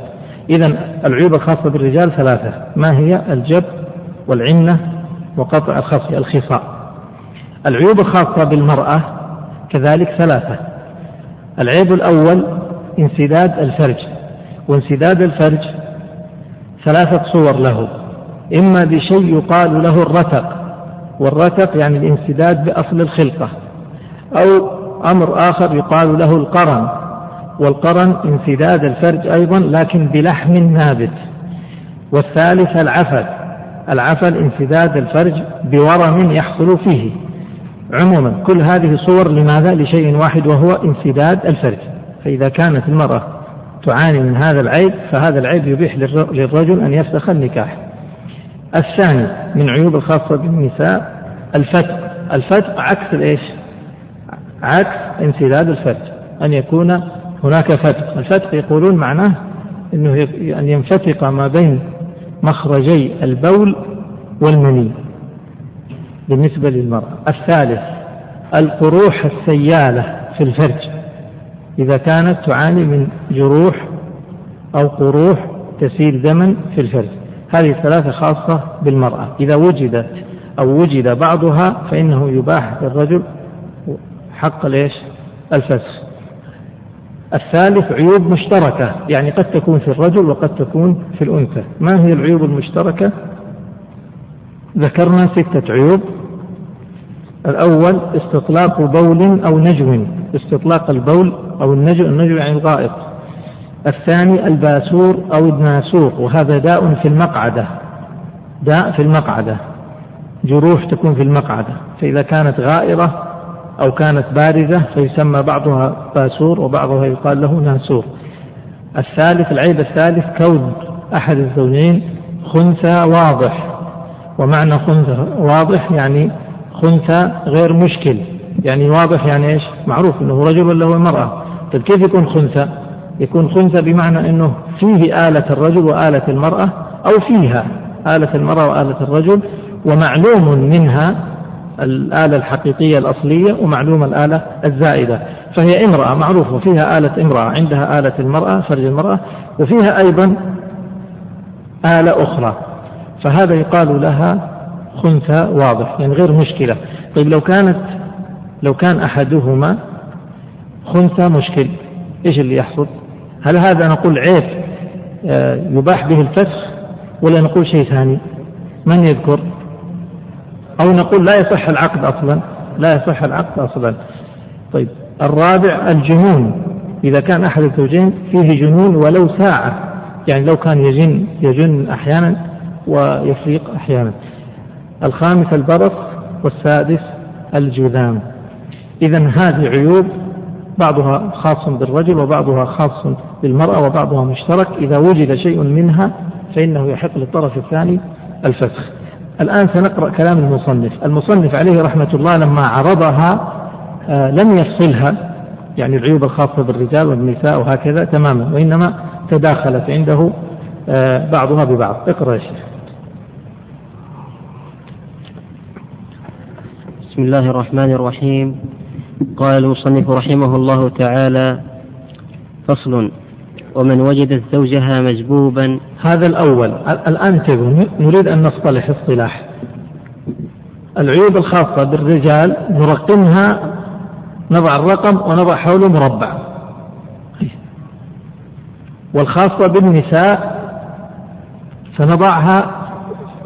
إذا العيوب الخاصة بالرجال ثلاثة. ما هي؟ الجب والعنة وقطع الخصاء. العيوب الخاصة بالمرأة كذلك ثلاثة. العيب الأول انسداد الفرج وانسداد الفرج ثلاثة صور له. إما بشيء يقال له الرتق والرتق يعني الانسداد بأصل الخلقة أو أمر آخر يقال له القرن والقرن انسداد الفرج أيضا لكن بلحم نابت والثالث العفل العفل انسداد الفرج بورم يحصل فيه. عموما كل هذه صور لماذا؟ لشيء واحد وهو انسداد الفرج. فإذا كانت المرأة تعاني من هذا العيب فهذا العيب يبيح للرجل أن يفسخ النكاح. الثاني من عيوب الخاصة بالنساء الفتق الفتق عكس الإيش؟ عكس انسداد الفرج. أن يكون هناك فتق الفتق يقولون معناه أنه أن ينفتق ما بين مخرجي البول والمني. بالنسبة للمرأة. الثالث القروح السيالة في الفرج. إذا كانت تعاني من جروح أو قروح تسيل دما في الفرج. هذه الثلاثة خاصة بالمرأة. إذا وجدت أو وجد بعضها فإنه يباح للرجل حق ليش؟ الفسخ. الثالث عيوب مشتركة يعني قد تكون في الرجل وقد تكون في الأنثى. ما هي العيوب المشتركة؟ ذكرنا ستة عيوب. الأول استطلاق بول أو نجو. استطلاق البول أو النجو النجو يعني الغائط. الثاني الباسور أو الناسور وهذا داء في المقعدة. داء في المقعدة. جروح تكون في المقعدة. فإذا كانت غائرة أو كانت بارزة فيسمى بعضها باسور وبعضها يقال له ناسور الثالث العيب الثالث كون أحد الزوجين خنثى واضح ومعنى خنثى واضح يعني خنثى غير مشكل يعني واضح يعني إيش؟ معروف إنه رجل ولا هو امرأة طيب كيف يكون خنثى؟ يكون خنثى بمعنى إنه فيه آلة الرجل وآلة المرأة أو فيها آلة المرأة وآلة الرجل ومعلوم منها الآلة الحقيقية الأصلية ومعلوم الآلة الزائدة. فهي امرأة معروفة فيها آلة امرأة عندها آلة المرأة فرج المرأة وفيها أيضا آلة أخرى. فهذا يقال لها خنثى واضح يعني غير مشكلة. طيب لو كانت لو كان أحدهما خنثى مشكل إيش اللي يحصل؟ هل هذا نقول عيب آه، يباح به الفسخ ولا نقول شيء ثاني؟ من يذكر؟ أو نقول لا يصح العقد أصلا. لا يصح العقد أصلا. طيب الرابع الجنون. إذا كان أحد الزوجين فيه جنون ولو ساعة. يعني لو كان يجن يجن أحيانا ويفيق أحيانا. الخامس البرص والسادس الجذام. إذا هذه عيوب بعضها خاص بالرجل وبعضها خاص بالمرأة وبعضها مشترك. إذا وجد شيء منها فإنه يحق للطرف الثاني الفسخ. الآن سنقرأ كلام المصنف. المصنف عليه رحمة الله لما عرضها آه لم يفصلها يعني العيوب الخاصة بالرجال والنساء وهكذا تماما وإنما تداخلت عنده آه بعضها ببعض. اقرأ يا شيخ. بسم الله الرحمن الرحيم. قال المصنف رحمه الله تعالى فصل. ومن وجدت زوجها مجبوبا. هذا الأول. الآن انتبهوا نريد أن نصطلح اصطلاح. العيوب الخاصة بالرجال نرقمها نضع الرقم ونضع حوله مربع. والخاصة بالنساء سنضعها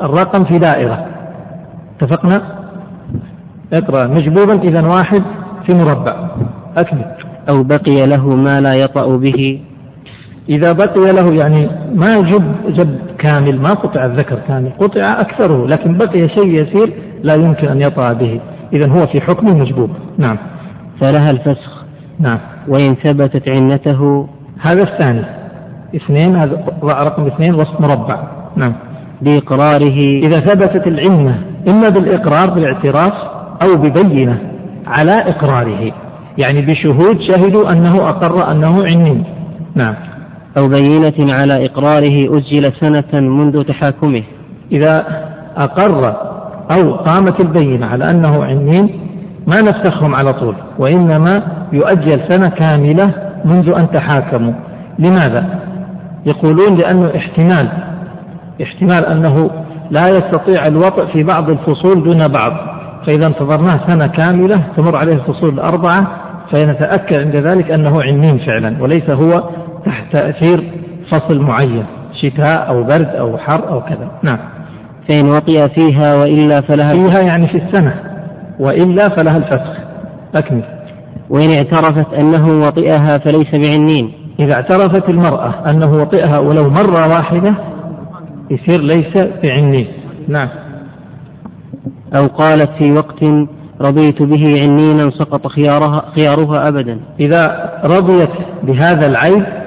الرقم في دائرة. اتفقنا؟ اقرأ. مجبوبا إذا واحد في مربع. أكمل. أو بقي له ما لا يطأ به. إذا بقي له يعني ما جب جب كامل ما قطع الذكر كامل قطع أكثره لكن بقي شيء يسير لا يمكن أن يطأ به. إذا هو في حكم مجبوب نعم. فلها الفسخ. نعم. وإن ثبتت عنته. هذا الثاني. اثنين هذا رقم اثنين وسط مربع. نعم. بإقراره. إذا ثبتت العمة إما بالإقرار بالاعتراف أو ببينة على إقراره. يعني بشهود شهدوا أنه أقر أنه عني. نعم. أو بينة على إقراره أجل سنة منذ تحاكمه. إذا أقر أو قامت البينة على أنه عنين ما نفسخهم على طول وإنما يؤجل سنة كاملة منذ أن تحاكموا. لماذا؟ يقولون لأنه احتمال احتمال أنه لا يستطيع الوطء في بعض الفصول دون بعض. فإذا انتظرناه سنة كاملة تمر عليه الفصول الأربعة فنتأكد عند ذلك أنه عنين فعلا وليس هو تحت تأثير فصل معين شتاء أو برد أو حر أو كذا. نعم. فإن وطئ فيها وإلا فلها فيها يعني في السنة. وإلا فلها الفسخ. أكمل. وإن اعترفت أنه وطئها فليس بعنين. إذا اعترفت المرأة أنه وطئها ولو مرة واحدة يصير ليس بعنين. نعم. أو قالت في وقت رضيت به عنينا سقط خيارها خيارها أبدا. إذا رضيت بهذا العيب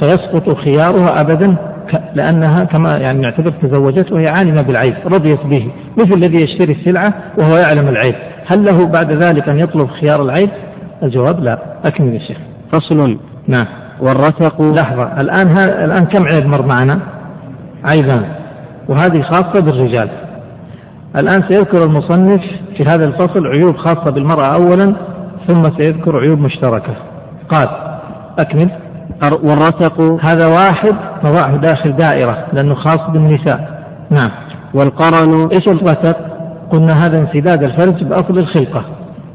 فيسقط خيارها أبدا لأنها كما يعني نعتبر تزوجت وهي عالمة بالعيب رضيت به مثل الذي يشتري السلعة وهو يعلم العيب. هل له بعد ذلك أن يطلب خيار العيب؟ الجواب لا أكمل يا شيخ. فصل. نعم. والرتق. لحظة. الآن ها الآن كم عيب مر معنا؟ عيبان. وهذه خاصة بالرجال. الآن سيذكر المصنف في هذا الفصل عيوب خاصة بالمرأة أولا ثم سيذكر عيوب مشتركة. قال أكمل. والرتق هذا واحد نضعه داخل دائرة لأنه خاص بالنساء. نعم. والقرن إيش الرتق قلنا هذا انسداد الفرج بأصل الخلقة.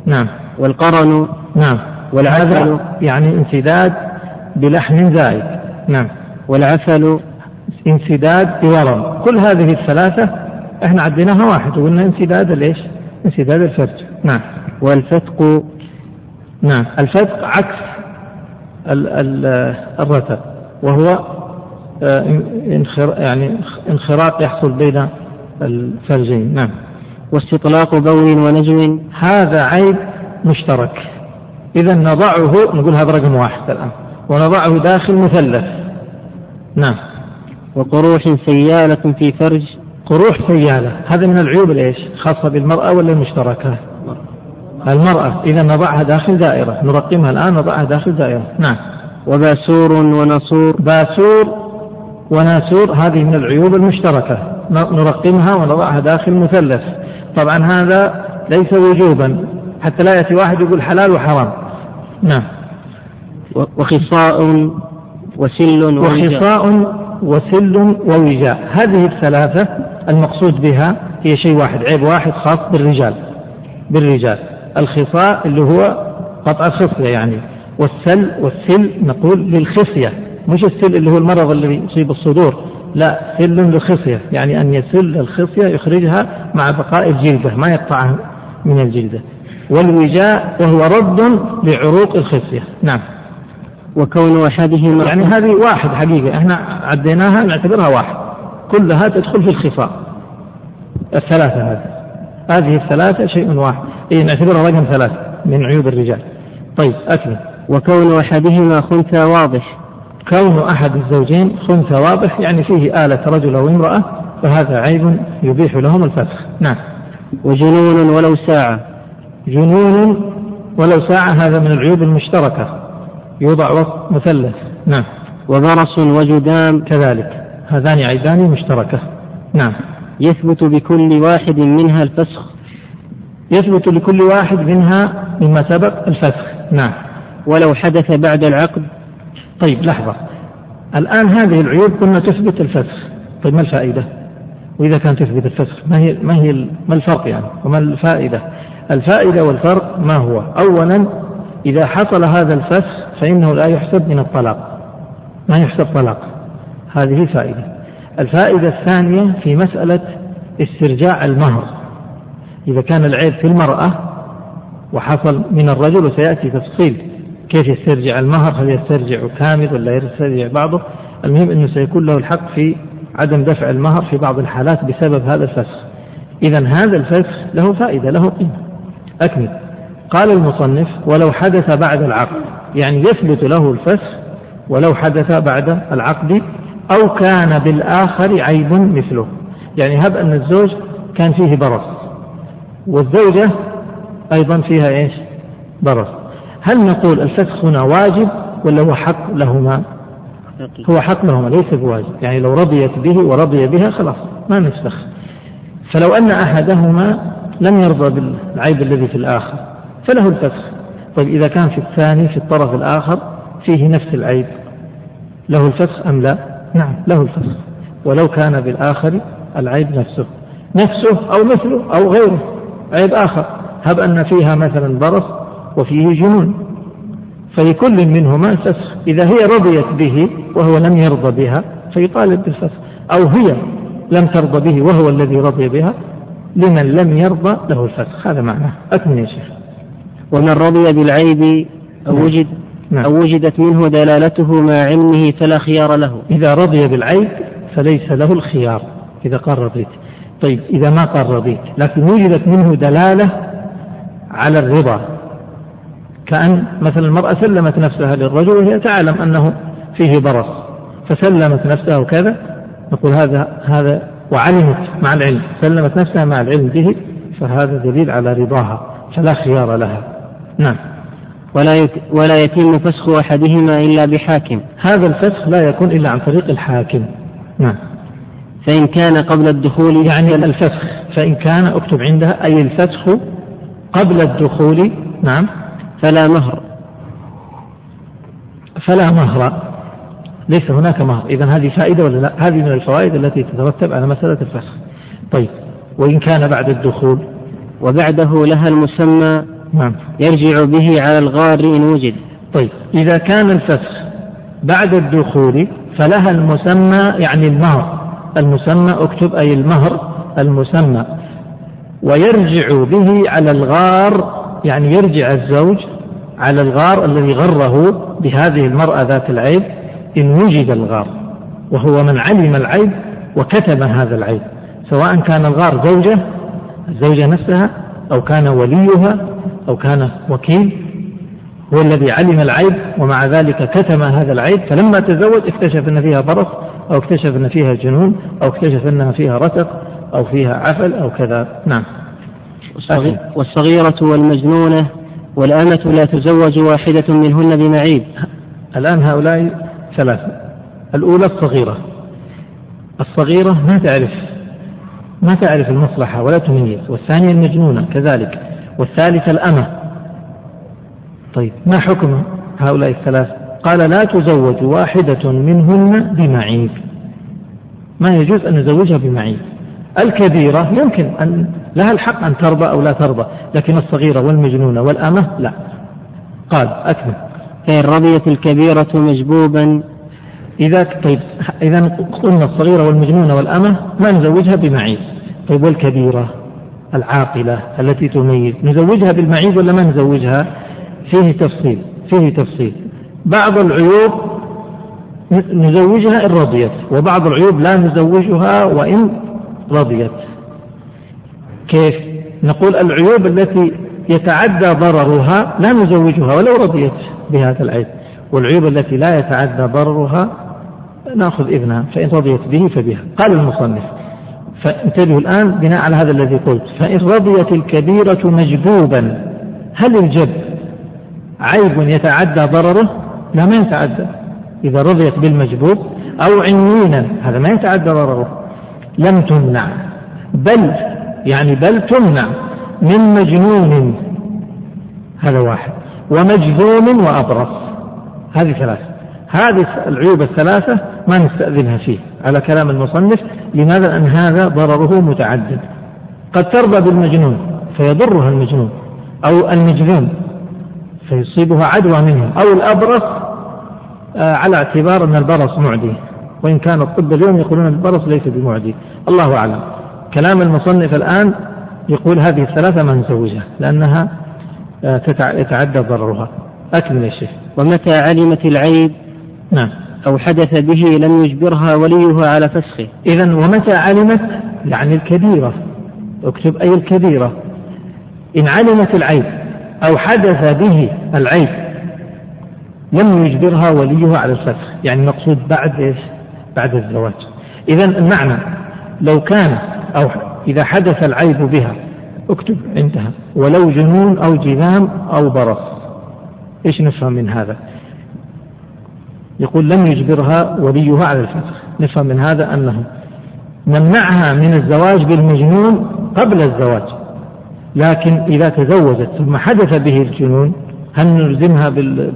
نعم. والقرن؟ نعم. والعذر يعني انسداد بلحم زائد. نعم. والعسل؟ انسداد بورم. كل هذه الثلاثة إحنا عديناها واحد وقلنا انسداد ليش؟ انسداد الفرج. نعم. والفتق؟ نعم. الفتق عكس الرتب وهو آه، يعني انخراط يحصل بين الفرجين نعم. واستطلاق بول ونجو. هذا عيب مشترك. إذا نضعه نقول هذا رقم واحد الآن ونضعه داخل مثلث. نعم. وقروح سيالة في فرج. قروح سيالة. هذا من العيوب الايش؟ خاصة بالمرأة ولا المشتركة؟ المرأة إذا نضعها داخل دائرة. نرقمها الآن نضعها داخل دائرة. نعم. وباسور ونصور. باسور وناسور هذه من العيوب المشتركة. نرقمها ونضعها داخل مثلث. طبعا هذا ليس وجوبا. حتى لا يأتي واحد يقول حلال وحرام. نعم. وخصاء وسل وخصاء وسل ووجاء. هذه الثلاثة المقصود بها هي شيء واحد عيب واحد خاص بالرجال. بالرجال. الخصاء اللي هو قطع الخصية يعني. والسل والسل نقول للخصية مش السل اللي هو المرض اللي يصيب الصدور لا سل للخصية يعني أن يسل الخصية يخرجها مع بقاء الجلدة ما يقطعها من الجلدة. والوجاء وهو رد لعروق الخصية. نعم. وكون أحدهما يعني هذه واحد حقيقة إحنا عديناها نعتبرها واحد. كلها تدخل في الخفاء الثلاثة هذه. هذه الثلاثة شيء واحد. إيه نعتبرها رقم ثلاثة من عيوب الرجال. طيب أكمل. وكون أحدهما خنثى واضح. كون أحد الزوجين خنثى واضح يعني فيه آلة رجل أو امرأة فهذا عيب يبيح لهم الفسخ. نعم. وجنون ولو ساعة. جنون ولو ساعة هذا من العيوب المشتركة. يوضع وسط مثلث. نعم. وبرص وجدام كذلك. هذان عيبان مشتركة. نعم. يثبت بكل واحد منها الفسخ. يثبت لكل واحد منها مما سبق الفسخ نعم. ولو حدث بعد العقد. طيب لحظة. الآن هذه العيوب قلنا تثبت الفسخ طيب ما الفائدة؟ وإذا كانت تثبت الفسخ ما هي ما هي ما الفرق يعني؟ وما الفائدة؟ الفائدة والفرق ما هو؟ أولا إذا حصل هذا الفسخ فإنه لا يحسب من الطلاق. ما يحسب طلاق؟ هذه فائدة الفائدة الثانية في مسألة استرجاع المهر. إذا كان العيب في المرأة وحصل من الرجل وسيأتي تفصيل كيف يسترجع المهر هل يسترجع كامل ولا يسترجع بعضه المهم أنه سيكون له الحق في عدم دفع المهر في بعض الحالات بسبب هذا الفسخ. إذا هذا الفسخ له فائدة له قيمة. أكمل. قال المصنف ولو حدث بعد العقد. يعني يثبت له الفسخ ولو حدث بعد العقد أو كان بالآخر عيب مثله. يعني هب أن الزوج كان فيه برص. والزوجة أيضا فيها إيش؟ برص. هل نقول الفسخ هنا واجب ولا هو حق لهما؟ هو حق لهما ليس بواجب. يعني لو رضيت به ورضي بها خلاص ما نفسخ. فلو أن أحدهما لم يرضى بالعيب الذي في الآخر فله الفسخ. طيب إذا كان في الثاني في الطرف الآخر فيه نفس العيب له الفسخ أم لا؟ نعم. له الفسخ. ولو كان بالآخر العيب نفسه. نفسه أو مثله أو غيره. عيب آخر. هب أن فيها مثلا برص وفيه جنون. فلكل منهما الفسخ إذا هي رضيت به وهو لم يرضى بها فيطالب بالفسخ أو هي لم ترضى به وهو الذي رضي بها لمن لم يرضى له الفسخ هذا معناه. أكمل يا شيخ. ومن رضي بالعيب أو نعم. وجد نعم. أو وجدت منه دلالته مع علمه فلا خيار له. إذا رضي بالعيب فليس له الخيار إذا قال رضيت. طيب إذا ما قال رضيت لكن وجدت منه دلالة على الرضا. كأن مثلا المرأة سلمت نفسها للرجل وهي تعلم أنه فيه برص فسلمت نفسها وكذا نقول هذا هذا وعلمت مع العلم سلمت نفسها مع العلم به فهذا دليل على رضاها فلا خيار لها. نعم. ولا ولا يتم فسخ أحدهما إلا بحاكم. هذا الفسخ لا يكون إلا عن طريق الحاكم. نعم. فإن كان قبل الدخول يعني الفسخ فإن كان اكتب عندها أي الفسخ قبل الدخول نعم. فلا مهر. فلا مهر. ليس هناك مهر. إذا هذه فائدة ولا لا؟ هذه من الفوائد التي تترتب على مسألة الفسخ طيب. وإن كان بعد الدخول؟ وبعده لها المسمى نعم. يرجع به على الغار إن وجد. طيب. إذا كان الفسخ بعد الدخول فلها المسمى يعني المهر. المسمى اكتب أي المهر المسمى. ويرجع به على الغار يعني يرجع الزوج على الغار الذي غره بهذه المرأة ذات العيب إن وجد الغار. وهو من علم العيب وكتب هذا العيب. سواء كان الغار زوجة الزوجة نفسها أو كان وليها أو كان وكيل هو الذي علم العيب ومع ذلك كتم هذا العيب فلما تزوج اكتشف أن فيها برص أو اكتشف أن فيها جنون أو اكتشف أنها فيها رتق أو فيها عفل أو كذا. نعم. والصغيرة والمجنونة والأمة لا تزوج واحدة منهن بمعيب. الآن هؤلاء ثلاثة. الأولى الصغيرة. الصغيرة ما تعرف ما تعرف المصلحة ولا تميز. والثانية المجنونة كذلك. والثالثة الأمة. طيب ما حكم هؤلاء الثلاث؟ قال لا تزوج واحدة منهن بمعيب. ما يجوز أن نزوجها بمعيب. الكبيرة يمكن أن لها الحق أن ترضى أو لا ترضى لكن الصغيرة والمجنونة والأمة لا. قال أكمل. فإن رضيت الكبيرة مجبوبا. إذا طيب إذا قلنا الصغيرة والمجنونة والأمة ما نزوجها بمعيب؟ طيب والكبيرة العاقلة التي تميز نزوجها بالمعيب ولا ما نزوجها؟ فيه تفصيل فيه تفصيل. بعض العيوب نزوجها إن رضيت وبعض العيوب لا نزوجها وإن رضيت. كيف؟ نقول العيوب التي يتعدى ضررها لا نزوجها ولو رضيت بهذا العيب والعيوب التي لا يتعدى ضررها نأخذ إذنها فإن رضيت به فبها. قال المصنف فانتبهوا الآن بناء على هذا الذي قلت فإن رضيت الكبيرة مجبوبا هل الجب عيب يتعدى ضرره؟ لا ما يتعدى. إذا رضيت بالمجبوب أو عنينا هذا ما يتعدى ضرره. لم تمنع. بل يعني بل تمنع من مجنون. هذا واحد. ومجذوم وأبرص. هذه ثلاثة هذه العيوب الثلاثة ما نستأذنها فيه. على كلام المصنف لماذا؟ لأن هذا ضرره متعدد. قد ترضى بالمجنون فيضرها المجنون أو المجذوم. فيصيبها عدوى منه أو الأبرص آه، على اعتبار أن البرص معدي. وإن كان الطب اليوم يقولون البرص ليس بمعدي. الله أعلم. كلام المصنف الآن يقول هذه الثلاثة ما نزوجها لأنها آه، يتعدى ضررها. أكمل يا شيخ. ومتى علمت العيب؟ نعم. أو حدث به لم يجبرها وليها على فسخه؟ إذا ومتى علمت؟ يعني الكبيرة. اكتب أي الكبيرة. إن علمت العيب. أو حدث به العيب لم يجبرها وليها على الفسخ يعني المقصود بعد إيش؟ بعد الزواج. إذا المعنى لو كان أو إذا حدث العيب بها اكتب انتهى ولو جنون أو جذام أو برص. إيش نفهم من هذا؟ يقول لم يجبرها وليها على الفسخ نفهم من هذا أنه نمنعها من الزواج بالمجنون قبل الزواج. لكن إذا تزوجت ثم حدث به الجنون هل نلزمها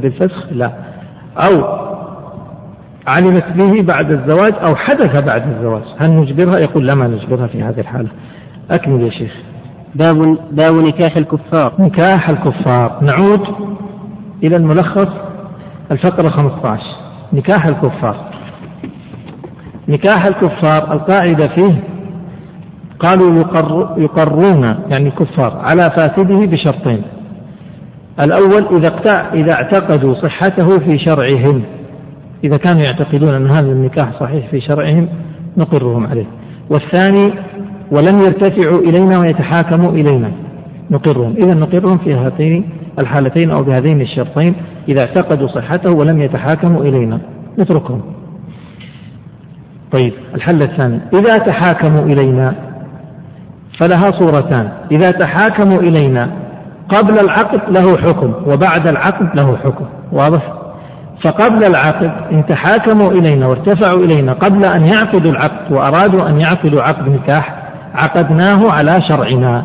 بالفسخ؟ لا. أو علمت به بعد الزواج أو حدث بعد الزواج هل نجبرها؟ يقول لا ما نجبرها في هذه الحالة. أكمل يا شيخ. باب باب نكاح الكفار. نكاح الكفار. نعود إلى الملخص الفقرة 15 نكاح الكفار. نكاح الكفار القاعدة فيه قالوا يقر يقرون يعني الكفار على فاسده بشرطين. الأول إذا إذا اعتقدوا صحته في شرعهم. إذا كانوا يعتقدون أن هذا النكاح صحيح في شرعهم نقرهم عليه. والثاني ولم يرتفعوا إلينا ويتحاكموا إلينا. نقرهم. إذا نقرهم في هاتين الحالتين أو بهذين الشرطين. إذا اعتقدوا صحته ولم يتحاكموا إلينا. نتركهم. طيب الحل الثاني. إذا تحاكموا إلينا فلها صورتان. إذا تحاكموا إلينا قبل العقد له حكم وبعد العقد له حكم. واضح؟ فقبل العقد إن تحاكموا إلينا وارتفعوا إلينا قبل أن يعقدوا العقد وأرادوا أن يعقدوا عقد نكاح عقدناه على شرعنا.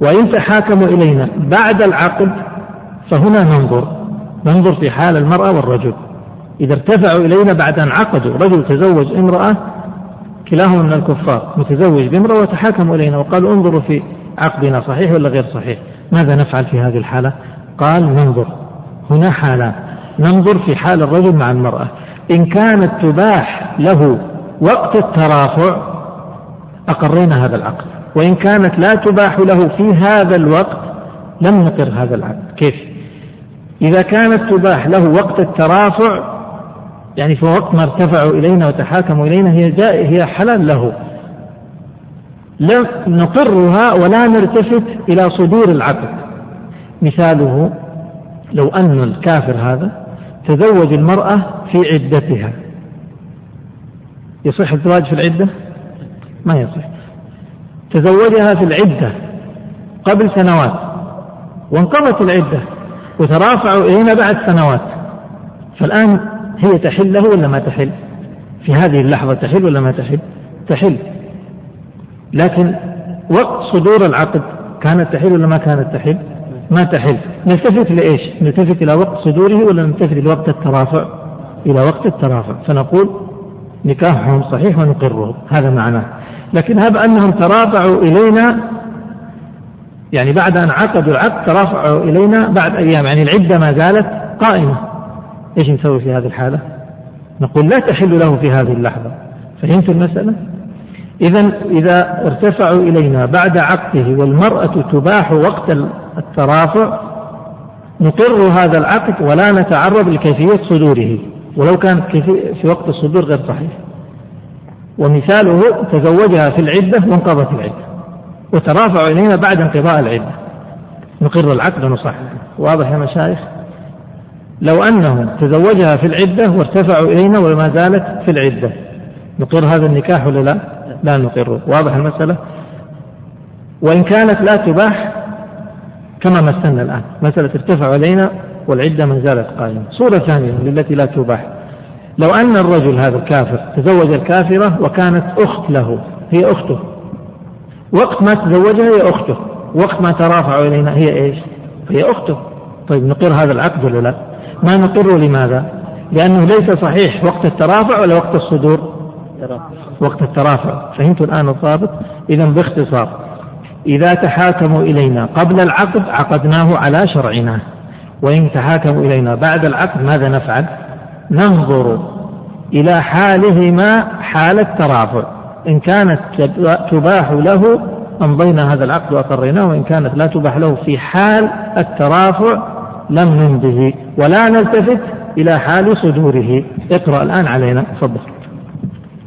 وإن تحاكموا إلينا بعد العقد فهنا ننظر. ننظر في حال المرأة والرجل. إذا ارتفعوا إلينا بعد أن عقدوا رجل تزوج امرأة كلاهما من الكفار متزوج بامرأة وتحاكموا إلينا وقالوا انظروا في عقدنا صحيح ولا غير صحيح؟ ماذا نفعل في هذه الحالة؟ قال ننظر. هنا حالان. ننظر في حال الرجل مع المرأة. إن كانت تباح له وقت الترافع أقرينا هذا العقد. وإن كانت لا تباح له في هذا الوقت لم نقر هذا العقد. كيف؟ إذا كانت تباح له وقت الترافع يعني في وقت ما ارتفعوا إلينا وتحاكموا إلينا هي جاء هي حلال له. لا نقرها ولا نلتفت إلى صدور العقد مثاله لو أن الكافر هذا تزوج المرأة في عدتها. يصح الزواج في العدة؟ ما يصح. تزوجها في العدة قبل سنوات وانقضت العدة وترافعوا إلينا بعد سنوات. فالآن هي تحل له ولا ما تحل؟ في هذه اللحظة تحل ولا ما تحل؟ تحل. لكن وقت صدور العقد كانت تحل ولا ما كانت تحل؟ ما تحل. نلتفت لإيش نلتفت إلى وقت صدوره ولا نلتفت إلى وقت الترافع؟ إلى وقت الترافع. فنقول نكاحهم صحيح ونقره. هذا معناه. لكن هب أنهم ترافعوا إلينا يعني بعد أن عقدوا العقد ترافعوا إلينا بعد أيام. يعني العدة ما زالت قائمة. إيش نسوي في هذه الحالة؟ نقول لا تحل له في هذه اللحظة. فهمت المسألة؟ إذا إذا ارتفعوا إلينا بعد عقده والمرأة تباح وقت الترافع نقر هذا العقد ولا نتعرض لكيفية صدوره. ولو كان في وقت الصدور غير صحيح. ومثاله تزوجها في العدة وانقضت العدة. وترافعوا إلينا بعد انقضاء العدة. نقر العقد ونصحح. واضح يا مشايخ؟ لو أنهم تزوجها في العدة وارتفعوا إلينا وما زالت في العدة. نقر هذا النكاح ولا لا؟ لا نقره واضح المسألة؟ وإن كانت لا تباح كما مثلنا الآن. مسألة ارتفع علينا والعدة ما زالت قائمة. صورة ثانية للتي لا تباح. لو أن الرجل هذا الكافر تزوج الكافرة وكانت أخت له هي أخته. وقت ما تزوجها هي أخته. وقت ما ترافع إلينا هي إيش؟ هي أخته. طيب نقر هذا العقد ولا لا؟ ما نقره لماذا؟ لأنه ليس صحيح وقت الترافع ولا وقت الصدور. وقت الترافع. فهمت الآن الضابط؟ إذا باختصار. إذا تحاكموا إلينا قبل العقد عقدناه على شرعنا. وإن تحاكموا إلينا بعد العقد ماذا نفعل؟ ننظر إلى حالهما حال الترافع. إن كانت تباح له أمضينا هذا العقد وأقريناه وإن كانت لا تباح له في حال الترافع لم نمضه ولا نلتفت إلى حال صدوره. اقرأ الآن علينا. تفضل.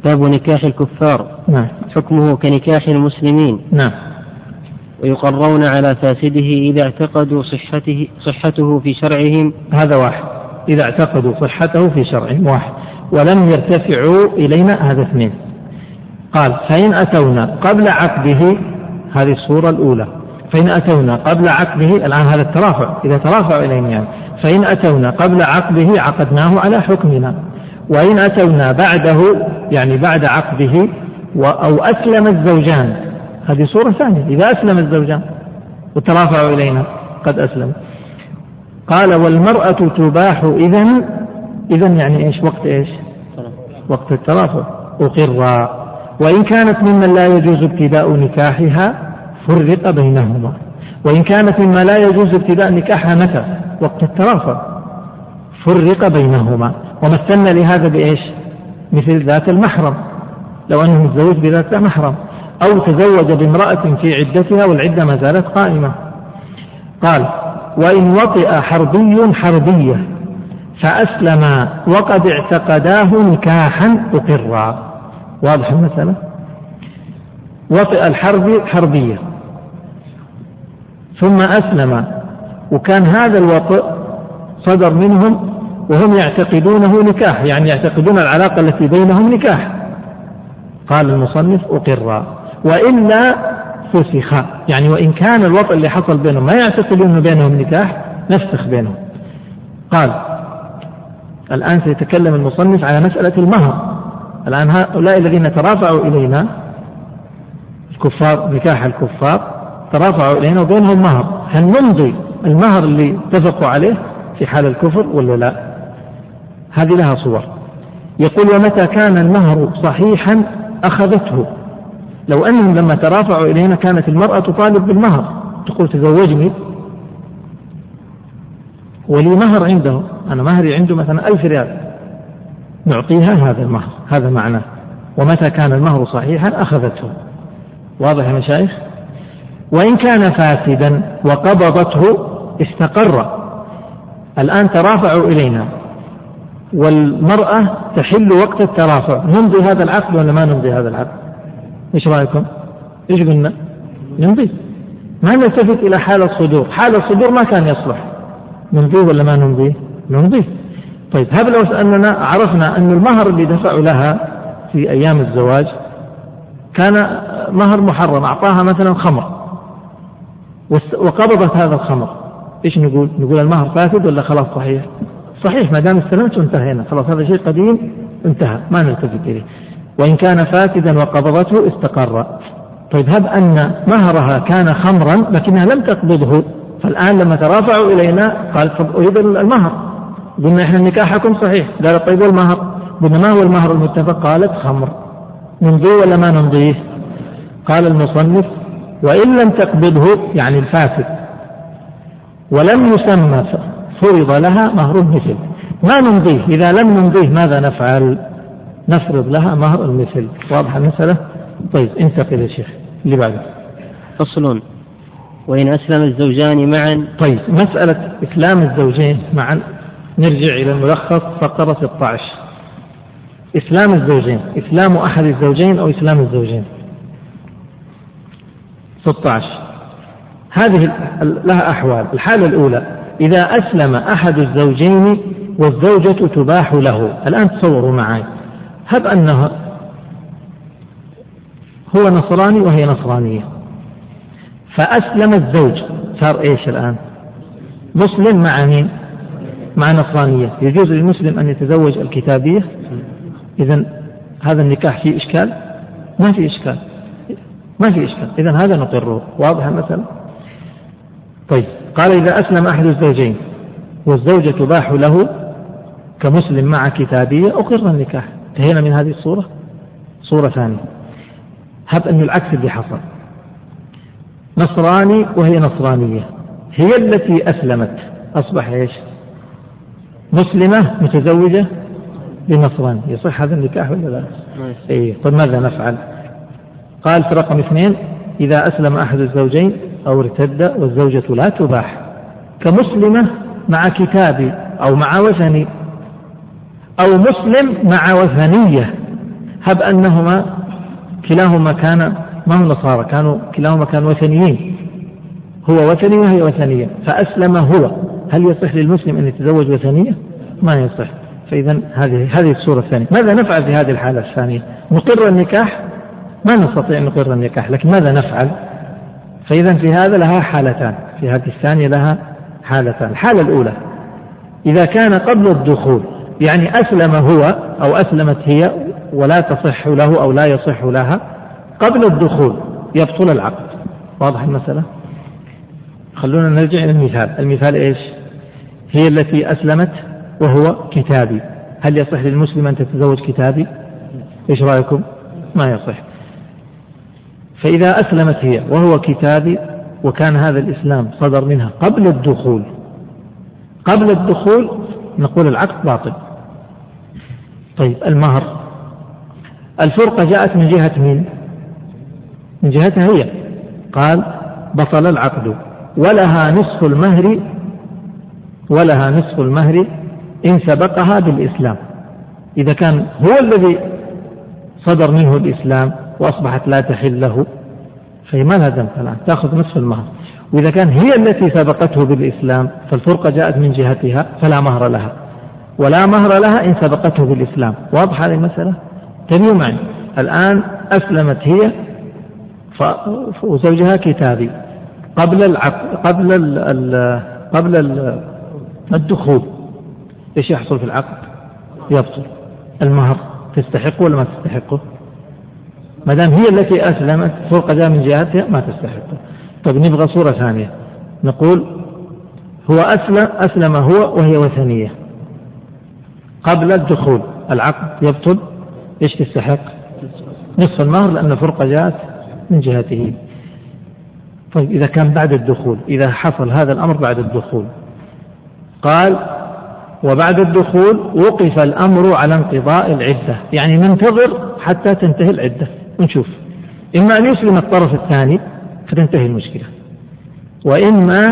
باب نكاح الكفار. نعم. حكمه كنكاح المسلمين. نعم. ويقرون على فاسده إذا اعتقدوا صحته صحته في شرعهم. هذا واحد. إذا اعتقدوا صحته في شرعهم. واحد. ولم يرتفعوا إلينا هذا اثنين. قال فإن أتونا قبل عقده هذه الصورة الأولى فإن أتونا قبل عقده الآن هذا الترافع إذا ترافعوا إلينا يعني فإن أتونا قبل عقده عقدناه على حكمنا. وإن أتونا بعده يعني بعد عقده أو أسلم الزوجان. هذه صورة ثانية إذا أسلم الزوجان وترافعوا إلينا قد أسلم قال والمرأة تباح إذا إذا يعني إيش؟ وقت إيش؟ وقت الترافع. أقرا وإن كانت ممن لا يجوز ابتداء نكاحها فرق بينهما. وإن كانت مما لا يجوز ابتداء نكاحها متى؟ وقت الترافع. فرق بينهما. ومثلنا لهذا بإيش؟ مثل ذات المحرم. لو أنه متزوج بذات محرم أو تزوج بامرأة في عدتها والعدة ما زالت قائمة. قال وإن وطئ حربي حربية فأسلم وقد اعتقداه نكاحا أقرا. واضح المسألة؟ وطئ الحرب حربية. ثم أسلم. وكان هذا الوطئ صدر منهم وهم يعتقدونه نكاح يعني يعتقدون العلاقة التي بينهم نكاح. قال المصنف أقر. وإلا فسخ. يعني وإن كان الوطء اللي حصل بينهم ما يعتقدون بينهم نكاح نفسخ بينهم. قال الآن سيتكلم المصنف على مسألة المهر. الآن هؤلاء الذين ترافعوا إلينا الكفار نكاح الكفار ترافعوا إلينا وبينهم مهر. هل نمضي المهر اللي اتفقوا عليه في حال الكفر ولا لا؟ هذه لها صور. يقول ومتى كان المهر صحيحا أخذته؟ لو أنهم لما ترافعوا إلينا كانت المرأة تطالب بالمهر. تقول تزوجني. ولي مهر عنده أنا مهري عنده مثلا ألف ريال. نعطيها هذا المهر هذا معناه. ومتى كان المهر صحيحا أخذته؟ واضح يا مشايخ؟ وإن كان فاسدا وقبضته استقر. الآن ترافعوا إلينا. والمرأة تحل وقت الترافع. نمضي هذا العقد ولا ما نمضي هذا العقد؟ إيش رأيكم؟ إيش قلنا؟ نمضي. ما نلتفت إلى حال الصدور. حال الصدور ما كان يصلح. نمضيه ولا ما نمضيه؟ نمضيه. طيب هب لو أننا عرفنا أن المهر اللي دفعوا لها في أيام الزواج كان مهر محرم. أعطاها مثلا خمر. وقبضت هذا الخمر. إيش نقول؟ نقول المهر فاسد ولا خلاص صحيح؟ صحيح ما دام استلمت وانتهينا خلاص هذا شيء قديم انتهى. ما نلتفت إليه. وإن كان فاسدا وقبضته استقر. طيب هب أن مهرها كان خمرا لكنها لم تقبضه. فالآن لما ترافعوا إلينا قال أريد المهر. قلنا إحنا نكاحكم صحيح. قال طيب والمهر؟ قلنا ما هو المهر المتفق؟ قالت خمر. نمضيه ولا ما نمضيه؟ قال المصنف وإن لم تقبضه يعني الفاسد ولم يسمى فرض لها مهر المثل. ما نمضيه؟ إذا لم نمضيه ماذا نفعل؟ نفرض لها مهر المثل. واضح المسألة؟ طيب انتقل يا شيخ. اللي بعده. فصل. وإن أسلم الزوجان معا. طيب مسألة إسلام الزوجين معا. نرجع إلى الملخص. فقرة 16 إسلام الزوجين إسلام أحد الزوجين أو إسلام الزوجين؟ 16 هذه لها أحوال. الحالة الأولى إذا أسلم أحد الزوجين والزوجة تباح له. الآن تصوروا معي. هب أنه هو نصراني وهي نصرانية؟ فأسلم الزوج. صار إيش الآن؟ مسلم مع مين؟ مع نصرانية. يجوز للمسلم أن يتزوج الكتابية؟ إذا هذا النكاح فيه إشكال؟ ما في إشكال. ما في إشكال. إذا هذا نقره واضح مثلا؟ طيب. قال إذا أسلم أحد الزوجين والزوجة تباح له كمسلم مع كتابية أقر النكاح. انتهينا من هذه الصورة؟ صورة ثانية. هب أن العكس اللي حصل. نصراني وهي نصرانية. هي التي أسلمت. أصبح إيش؟ مسلمة متزوجة بنصراني يصح هذا النكاح ولا لا؟ إيه. طيب ماذا نفعل؟ قال في رقم اثنين إذا أسلم أحد الزوجين أو ارتد والزوجة لا تباح. كمسلمة مع كتابي أو مع وثني أو مسلم مع وثنية. هب أنهما كلاهما كان ما هو نصارى كانوا كلاهما كانوا وثنيين. هو وثني وهي وثنية. فأسلم هو. هل يصح للمسلم أن يتزوج وثنية؟ ما يصح. فإذا هذه هذه الصورة الثانية. ماذا نفعل في هذه الحالة الثانية؟ نقر النكاح ما نستطيع أن نقر النكاح لكن ماذا نفعل؟ فإذا في هذا لها حالتان في هذه الثانية لها حالتان. الحالة الأولى إذا كان قبل الدخول يعني أسلم هو أو أسلمت هي ولا تصح له أو لا يصح لها قبل الدخول يبطل العقد. واضح المسألة؟ خلونا نرجع إلى المثال. المثال إيش؟ هي التي أسلمت وهو كتابي. هل يصح للمسلم أن تتزوج كتابي؟ إيش رأيكم؟ ما يصح. فإذا أسلمت هي وهو كتابي وكان هذا الإسلام صدر منها قبل الدخول. قبل الدخول نقول العقد باطل. طيب المهر. الفرقة جاءت من جهة مين؟ من جهتها هي. قال بطل العقد ولها نصف المهر ولها نصف المهر إن سبقها بالإسلام. إذا كان هو الذي صدر منه الإسلام وأصبحت لا تحل له فهي ما لها ذنب الآن تأخذ نصف المهر. وإذا كان هي التي سبقته بالإسلام فالفرقة جاءت من جهتها فلا مهر لها. ولا مهر لها إن سبقته بالإسلام. واضح هذه المسألة؟ تبيوا معي. الآن أسلمت هي وزوجها كتابي. قبل العقد قبل قبل ال الدخول. إيش يحصل في العقد؟ يبطل المهر تستحقه ولا ما تستحقه؟ ما دام هي التي أسلمت فوق جاء من جهتها ما تستحقه طيب نبغى صورة ثانية. نقول هو أسلم أسلم هو وهي وثنية. قبل الدخول العقد يبطل؟ إيش تستحق؟ نصف المهر لأن الفرقة جاءت من جهته. طيب إذا كان بعد الدخول إذا حصل هذا الأمر بعد الدخول. قال وبعد الدخول وقف الأمر على انقضاء العدة. يعني ننتظر حتى تنتهي العدة. ونشوف إما أن يسلم الطرف الثاني فتنتهي المشكلة. وإما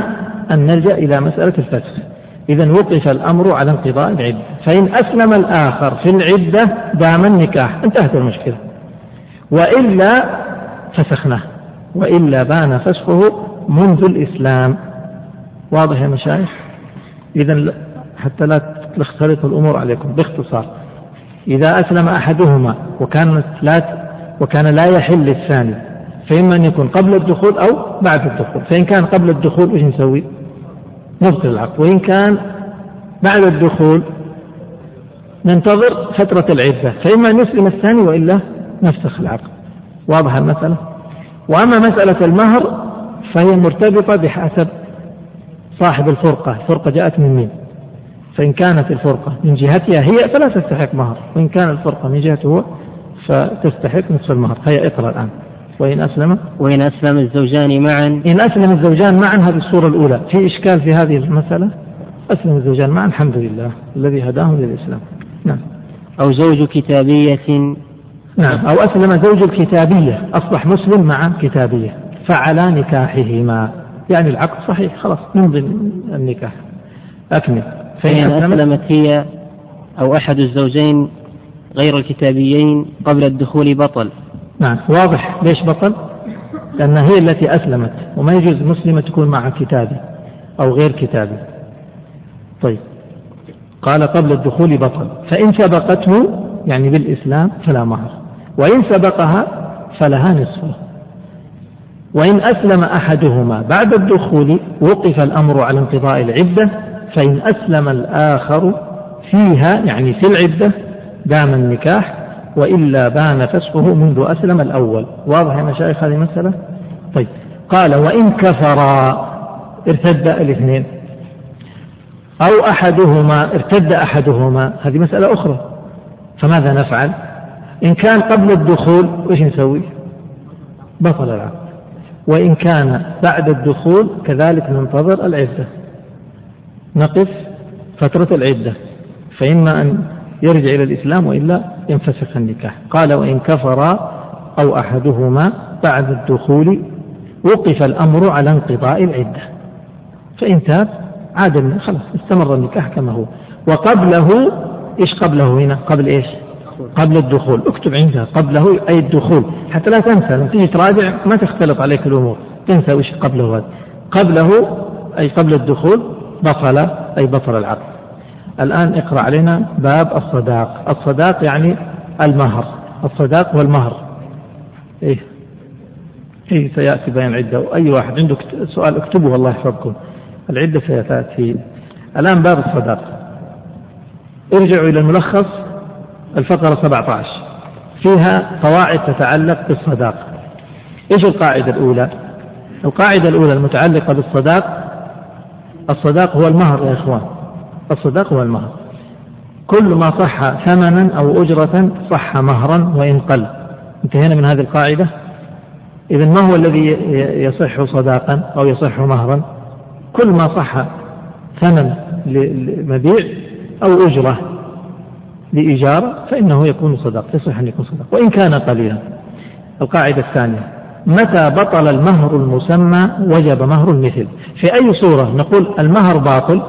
أن نلجأ إلى مسألة الفسخ إذا وقف الأمر على انقضاء العدة. فإن أسلم الآخر في العدة دام النكاح انتهت المشكلة. وإلا فسخناه. وإلا بان فسخه منذ الإسلام. واضح يا مشايخ؟ إذا حتى لا تختلط الأمور عليكم. باختصار إذا أسلم أحدهما وكانت لا وكان لا يحل الثاني فإما أن يكون قبل الدخول أو بعد الدخول فإن كان قبل الدخول إيش نسوي؟ نبطل العقد. وإن كان بعد الدخول ننتظر فترة العدة فإما أن يسلم الثاني وإلا نفسخ العقد. واضحة المسألة؟ وأما مسألة المهر فهي مرتبطة بحسب صاحب الفرقة. الفرقة جاءت من مين؟ فإن كانت الفرقة من جهتها هي فلا تستحق مهر. وإن كان الفرقة من جهته هو فتستحق نصف المهر. هيا اقرأ الآن. وإن أسلم؟ وإن أسلم الزوجان معا. إن أسلم الزوجان معا هذه الصورة الأولى. في إشكال في هذه المسألة؟ أسلم الزوجان معا الحمد لله الذي هداهم للإسلام نعم. أو زوج كتابية. نعم. أو أسلم زوج الكتابية. أصبح مسلم مع كتابية. فعلى نكاحهما. يعني العقد صحيح. خلاص من ضمن النكاح. أكمل. فإن أسلمت هي أو أحد الزوجين غير الكتابيين قبل الدخول بطل. نعم واضح ليش بطل؟ لأنها هي التي أسلمت وما يجوز مسلمة تكون مع كتابي أو غير كتابي. طيب. قال قبل الدخول بطل. فإن سبقته يعني بالإسلام فلا مهر. وإن سبقها فلها نصفه وإن أسلم أحدهما بعد الدخول وقف الأمر على انقضاء العدة فإن أسلم الآخر فيها يعني في العدة دام النكاح وإلا بان فسخه منذ أسلم الأول. واضح يا مشايخ هذه المسألة طيب. قال وإن كفرا ارتد الاثنين. أو أحدهما ارتد أحدهما. هذه مسألة أخرى. فماذا نفعل؟ إن كان قبل الدخول وش نسوي؟ بطل العقد. وإن كان بعد الدخول كذلك ننتظر العدة. نقف فترة العدة. فإما أن يرجع إلى الإسلام وإلا ينفسخ النكاح. قال وإن كفر أو أحدهما بعد الدخول وقف الأمر على انقضاء العدة. فإن تاب عاد خلاص استمر النكاح كما هو. وقبله إيش قبله هنا؟ قبل إيش؟ قبل الدخول. اكتب عندها قبله أي الدخول. حتى لا تنسى لما تيجي تراجع ما تختلط عليك الأمور. تنسى وش قبله هذا. قبله أي قبل الدخول بطل أي بطل العقد. الآن اقرأ علينا باب الصداق. الصداق يعني المهر. الصداق والمهر. إيه. إيه سيأتي بيان عدة. وأي واحد عنده سؤال اكتبه الله يحفظكم. العدة سيأتي. الآن باب الصداق. ارجعوا إلى الملخص. الفقرة 17 فيها قواعد تتعلق بالصداق. إيش القاعدة الأولى؟ القاعدة الأولى المتعلقة بالصداق. الصداق هو المهر يا إخوان. الصداق هو المهر كل ما صح ثمنا أو أجرة صح مهرا وإن قل. انتهينا من هذه القاعدة. إذا ما هو الذي يصح صداقا أو يصح مهرا؟ كل ما صح ثمن لمبيع أو أجرة لإجارة فإنه يكون صدق يصح أن يكون صدق وإن كان قليلا. القاعدة الثانية متى بطل المهر المسمى وجب مهر المثل؟ في أي صورة نقول المهر باطل؟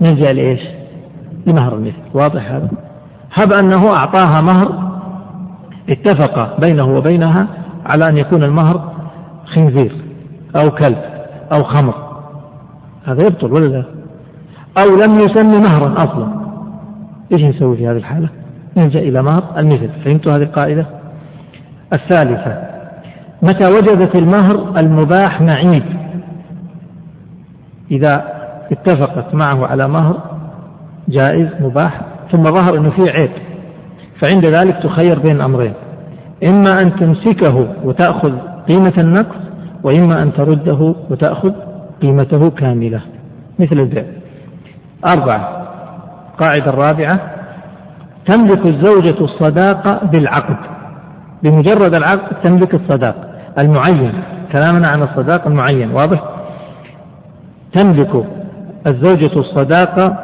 نلجأ لإيش؟ لمهر المثل. واضح هذا؟ هب أنه أعطاها مهر اتفق بينه وبينها على أن يكون المهر خنزير أو كلب أو خمر. هذا يبطل ولا لا؟ أو لم يسمي مهرا أصلا. إيش نسوي في هذه الحالة؟ نلجأ إلى مهر المثل. فهمتوا هذه القاعدة؟ الثالثة متى وجدت المهر المباح معيب؟ إذا اتفقت معه على مهر جائز مباح ثم ظهر أنه فيه عيب. فعند ذلك تخير بين أمرين. إما أن تمسكه وتأخذ قيمة النقص وإما أن ترده وتأخذ قيمته كاملة. مثل البيع. أربعة. القاعدة الرابعة تملك الزوجة الصداقة بالعقد. بمجرد العقد تملك الصداق. المعين. كلامنا عن الصداق المعين واضح؟ تملك الزوجة الصداقة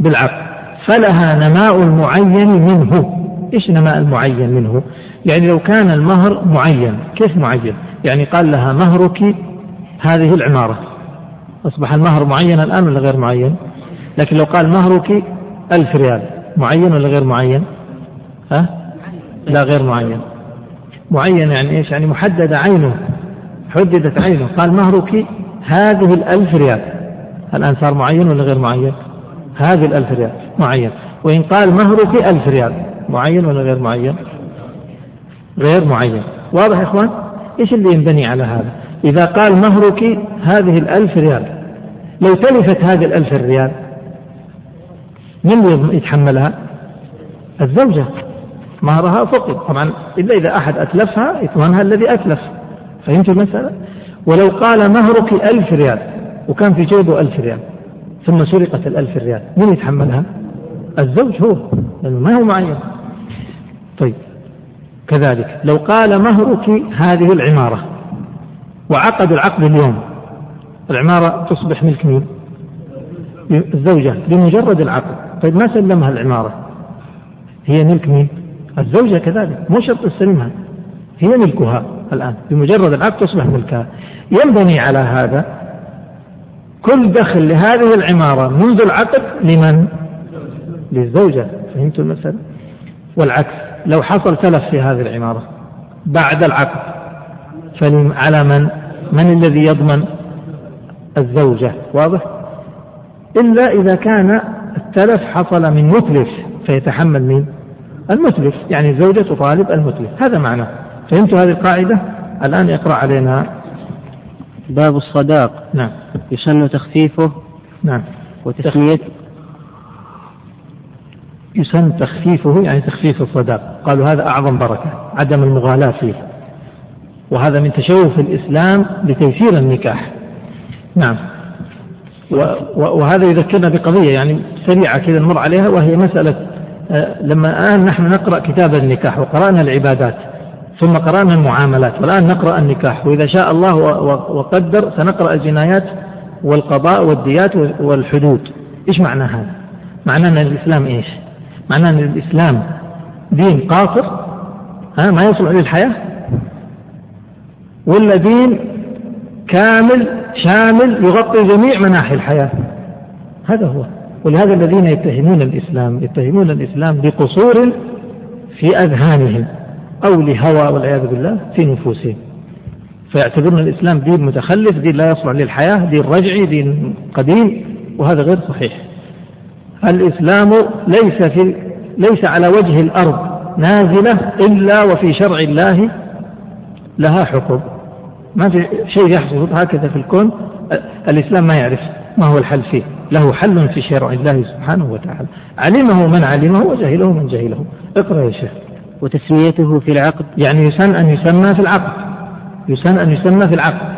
بالعقد فلها نماء المعين منه. إيش نماء المعين منه؟ يعني لو كان المهر معين. كيف معين؟ يعني قال لها مهرك هذه العمارة. أصبح المهر معين الآن ولا غير معين؟ لكن لو قال مهرك ألف ريال. معين ولا غير معين؟ ها؟ لا غير معين. معين يعني إيش؟ يعني محدد عينه. حددت عينه. قال مهرك هذه الألف ريال. الآن صار معين ولا غير معين؟ هذه الألف ريال معين. وإن قال مهرك ألف ريال معين ولا غير معين؟ غير معين. واضح يا إخوان؟ إيش اللي ينبني على هذا؟ إذا قال مهرك هذه الألف ريال لو تلفت هذه الألف ريال من اللي يتحملها؟ الزوجة. مهرها فقد طبعا إلا إذا أحد أتلفها يضمنها الذي أتلف. فهمت المسألة؟ ولو قال مهرك ألف ريال وكان في جيبه ألف ريال ثم سرقت الألف ريال. من يتحملها؟ الزوج هو لأنه ما هو معين. طيب كذلك لو قال مهرك هذه العمارة وعقد العقد اليوم العمارة تصبح ملك مين؟ الزوجة بمجرد العقد. طيب ما سلمها العمارة؟ هي ملك مين؟ الزوجة كذلك مو شرط تستلمها هي ملكها الآن. بمجرد العقد تصبح ملكها. ينبني على هذا كل دخل لهذه العمارة منذ العقد لمن؟ للزوجة فهمتوا المسألة؟ والعكس لو حصل تلف في هذه العمارة بعد العقد فعلى من؟ من الذي يضمن؟ الزوجة واضح؟ إلا إذا كان التلف حصل من متلف فيتحمل مين؟ المتلف يعني الزوجة تطالب المتلف هذا معناه فهمتوا هذه القاعدة؟ الآن اقرأ علينا باب الصداق. نعم. يسن تخفيفه نعم. وتسمية يسن تخفيفه يعني تخفيف الصداق. قالوا هذا أعظم بركة عدم المغالاة فيه. وهذا من تشوف الإسلام لتيسير النكاح. نعم. وهذا يذكرنا بقضية يعني سريعة كذا نمر عليها وهي مسألة آه، لما الآن نحن نقرأ كتاب النكاح وقرأنا العبادات ثم قرأنا المعاملات. والآن نقرأ النكاح. وإذا شاء الله وقدر سنقرأ الجنايات والقضاء والديات والحدود. إيش معنى هذا؟ معناه أن الإسلام إيش؟ معناه أن الإسلام دين قاصر؟ ها ما يصلح للحياة؟ ولا دين كامل شامل يغطي جميع مناحي الحياة؟ هذا هو. ولهذا الذين يتهمون الإسلام يتهمون الإسلام بقصور في أذهانهم. أو لهوى والعياذ بالله في نفوسهم. فيعتبرون الإسلام دين متخلف دين لا يصلح للحياة دين رجعي دين قديم وهذا غير صحيح. الإسلام ليس في ليس على وجه الأرض نازلة إلا وفي شرع الله لها حكم. ما في شيء يحصل هكذا في الكون الإسلام ما يعرف ما هو الحل فيه. له حل في شرع الله سبحانه وتعالى. علمه من علمه وجهله من جهله. اقرأ يا شيخ. وتسميته في العقد. يعني يسن أن يسمى في العقد. يسن أن يسمى في العقد.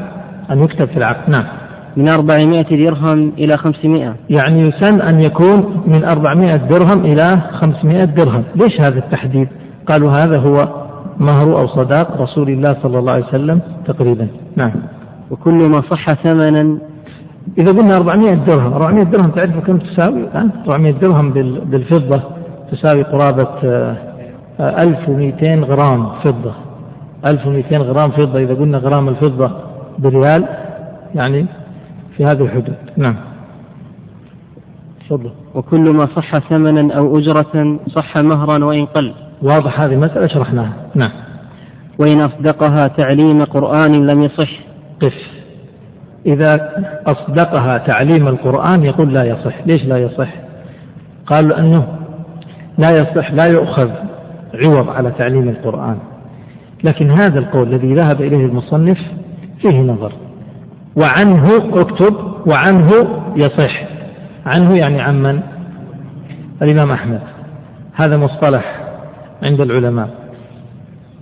أن يكتب في العقد. نعم. من أربعمائة درهم إلى خمسمائة. يعني يسن أن يكون من أربعمائة درهم إلى خمسمائة درهم. ليش هذا التحديد؟ قالوا هذا هو مهر أو صداق رسول الله صلى الله عليه وسلم تقريبا. نعم. وكل ما صح ثمنا. إذا قلنا 400 درهم 400 درهم تعرف كم تساوي؟ الآن 400 درهم بالفضة تساوي قرابة 1200 غرام فضة. 1200 غرام فضة إذا قلنا غرام الفضة بريال يعني في هذه الحدود. نعم. تفضل. وكل ما صح ثمنا أو أجرة صح مهرا وإن قل. واضح هذه مسألة شرحناها. نعم. وإن أصدقها تعليم قرآن لم يصح. قف. إذا أصدقها تعليم القرآن يقول لا يصح. ليش لا يصح؟ قالوا أنه لا يصح لا يؤخذ. عوض على تعليم القرآن. لكن هذا القول الذي ذهب إليه المصنف فيه نظر. وعنه اكتب وعنه يصح. عنه يعني عن من؟ الإمام أحمد. هذا مصطلح عند العلماء.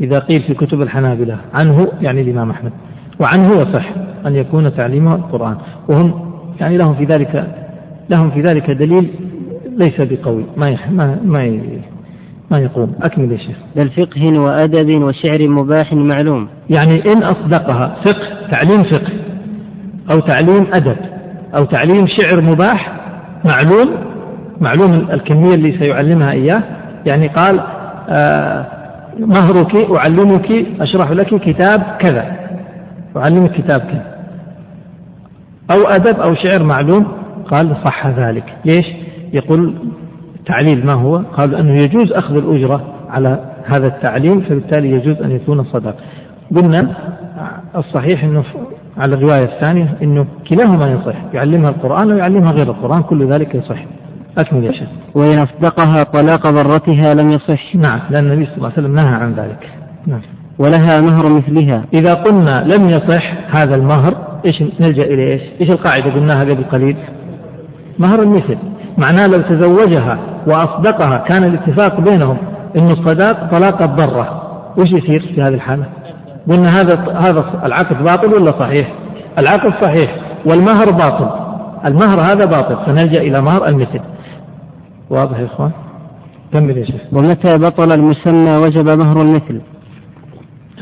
إذا قيل في كتب الحنابلة عنه يعني الإمام أحمد. وعنه يصح أن يكون تعليمه القرآن. وهم يعني لهم في ذلك لهم في ذلك دليل ليس بقوي. ما ما ما ما يقوم. أكمل يا شيخ. بل فقه وأدب وشعر مباح معلوم. يعني إن أصدقها فقه تعليم فقه أو تعليم أدب أو تعليم شعر مباح معلوم معلوم الكمية اللي سيعلمها إياه. يعني قال آه مهرك أعلمك أشرح لك كتاب كذا. أعلمك كتاب كذا. أو أدب أو شعر معلوم. قال صح ذلك. ليش؟ يقول التعليل ما هو؟ قال أنه يجوز أخذ الأجرة على هذا التعليم فبالتالي يجوز أن يكون صدق. قلنا الصحيح أنه على الرواية الثانية أنه كلاهما يصح يعلمها القرآن ويعلمها غير القرآن كل ذلك يصح. أكمل يا شيخ. وإن أصدقها طلاق ضرتها لم يصح. نعم لأن النبي صلى الله عليه وسلم نهى عن ذلك. نعم. ولها مهر مثلها. إذا قلنا لم يصح هذا المهر إيش نلجأ إلى إيش؟ إيش القاعدة؟ قلناها قبل قليل. مهر المثل. معناه لو تزوجها وأصدقها. كان الاتفاق بينهم أن الصداق طلاق الضرة. وش يصير في هذه الحالة؟ قلنا هذا هذا العقد باطل ولا صحيح؟ العقد صحيح والمهر باطل. المهر هذا باطل. فنلجأ إلى مهر المثل. واضح يا إخوان؟ كمل يا شيخ. ومتى بطل المسمى وجب مهر المثل؟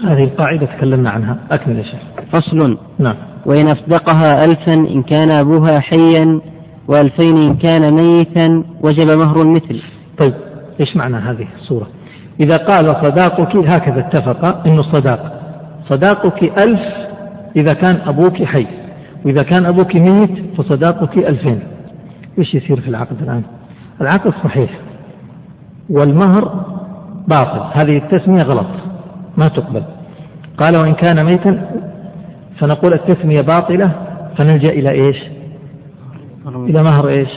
هذه القاعدة تكلمنا عنها. أكمل يا شيخ. فصل. نعم. وإن أصدقها ألفا إن كان أبوها حيا وألفين إن كان ميتا وجب مهر المثل. طيب إيش معنى هذه الصورة؟ إذا قال صداقك هكذا اتفق أن الصداق صداقك ألف إذا كان أبوك حي وإذا كان أبوك ميت فصداقك ألفين. إيش يصير في العقد الآن؟ العقد صحيح والمهر باطل. هذه التسمية غلط ما تقبل. قال وإن كان ميتا فنقول التسمية باطلة فنلجأ إلى إيش؟ إلى مهر إيش؟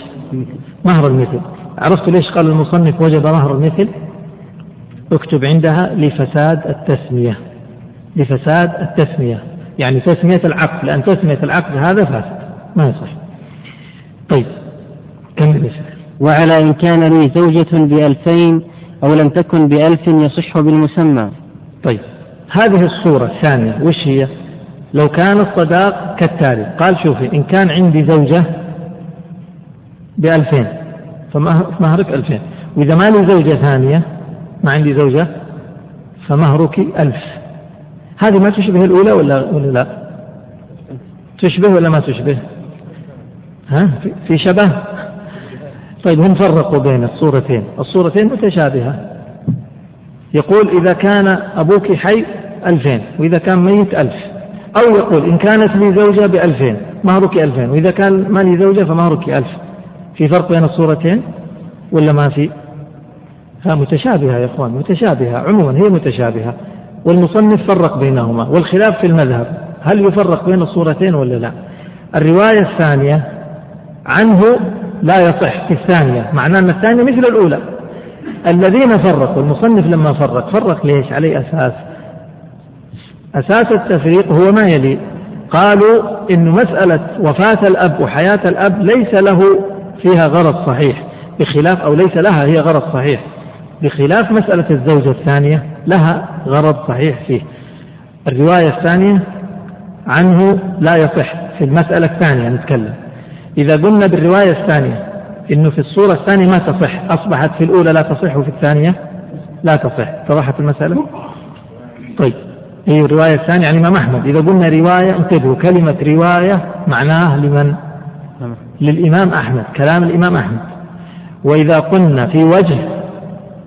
مهر المثل. عرفت ليش قال المصنف وجب مهر المثل؟ اكتب عندها لفساد التسمية. لفساد التسمية. يعني تسمية العقد لأن تسمية العقد هذا فاسد. ما يصح. طيب كمل وعلى إن كان لي زوجة بألفين أو لم تكن بألف يصح بالمسمى. طيب هذه الصورة الثانية وش هي؟ لو كان الصداق كالتالي. قال شوفي إن كان عندي زوجة بألفين. فمهرك ألفين. وإذا ما لي زوجة ثانية ما عندي زوجة فمهرك ألف. هذه ما تشبه الأولى ولا ولا لا؟ تشبه ولا ما تشبه؟ ها؟ في شبه؟ طيب هم فرقوا بين الصورتين، الصورتين متشابهة. يقول إذا كان أبوك حي ألفين. وإذا كان ميت ألف. أو يقول إن كانت لي زوجة بألفين مهرك ألفين. وإذا كان ما لي زوجة فمهرك ألف. في فرق بين الصورتين ولا ما في؟ ها متشابهة يا إخوان متشابهة عموما هي متشابهة. والمصنف فرق بينهما والخلاف في المذهب هل يفرق بين الصورتين ولا لا؟ الرواية الثانية عنه لا يصح في الثانية معناه أن الثانية مثل الأولى. الذين فرقوا المصنف لما فرق فرق ليش؟ على أساس. أساس التفريق هو ما يلي؟ قالوا إن مسألة وفاة الأب وحياة الأب ليس له فيها غرض صحيح بخلاف أو ليس لها هي غرض صحيح. بخلاف مسألة الزوجة الثانية لها غرض صحيح فيه. الرواية الثانية عنه لا يصح في المسألة الثانية نتكلم. إذا قلنا بالرواية الثانية إنه في الصورة الثانية ما تصح أصبحت في الأولى لا تصح وفي الثانية لا تصح. اتضحت المسألة؟ طيب. هي الرواية الثانية عن الإمام أحمد. إذا قلنا رواية انتبهوا كلمة رواية معناه لمن؟ للإمام أحمد كلام الإمام أحمد. وإذا قلنا في وجه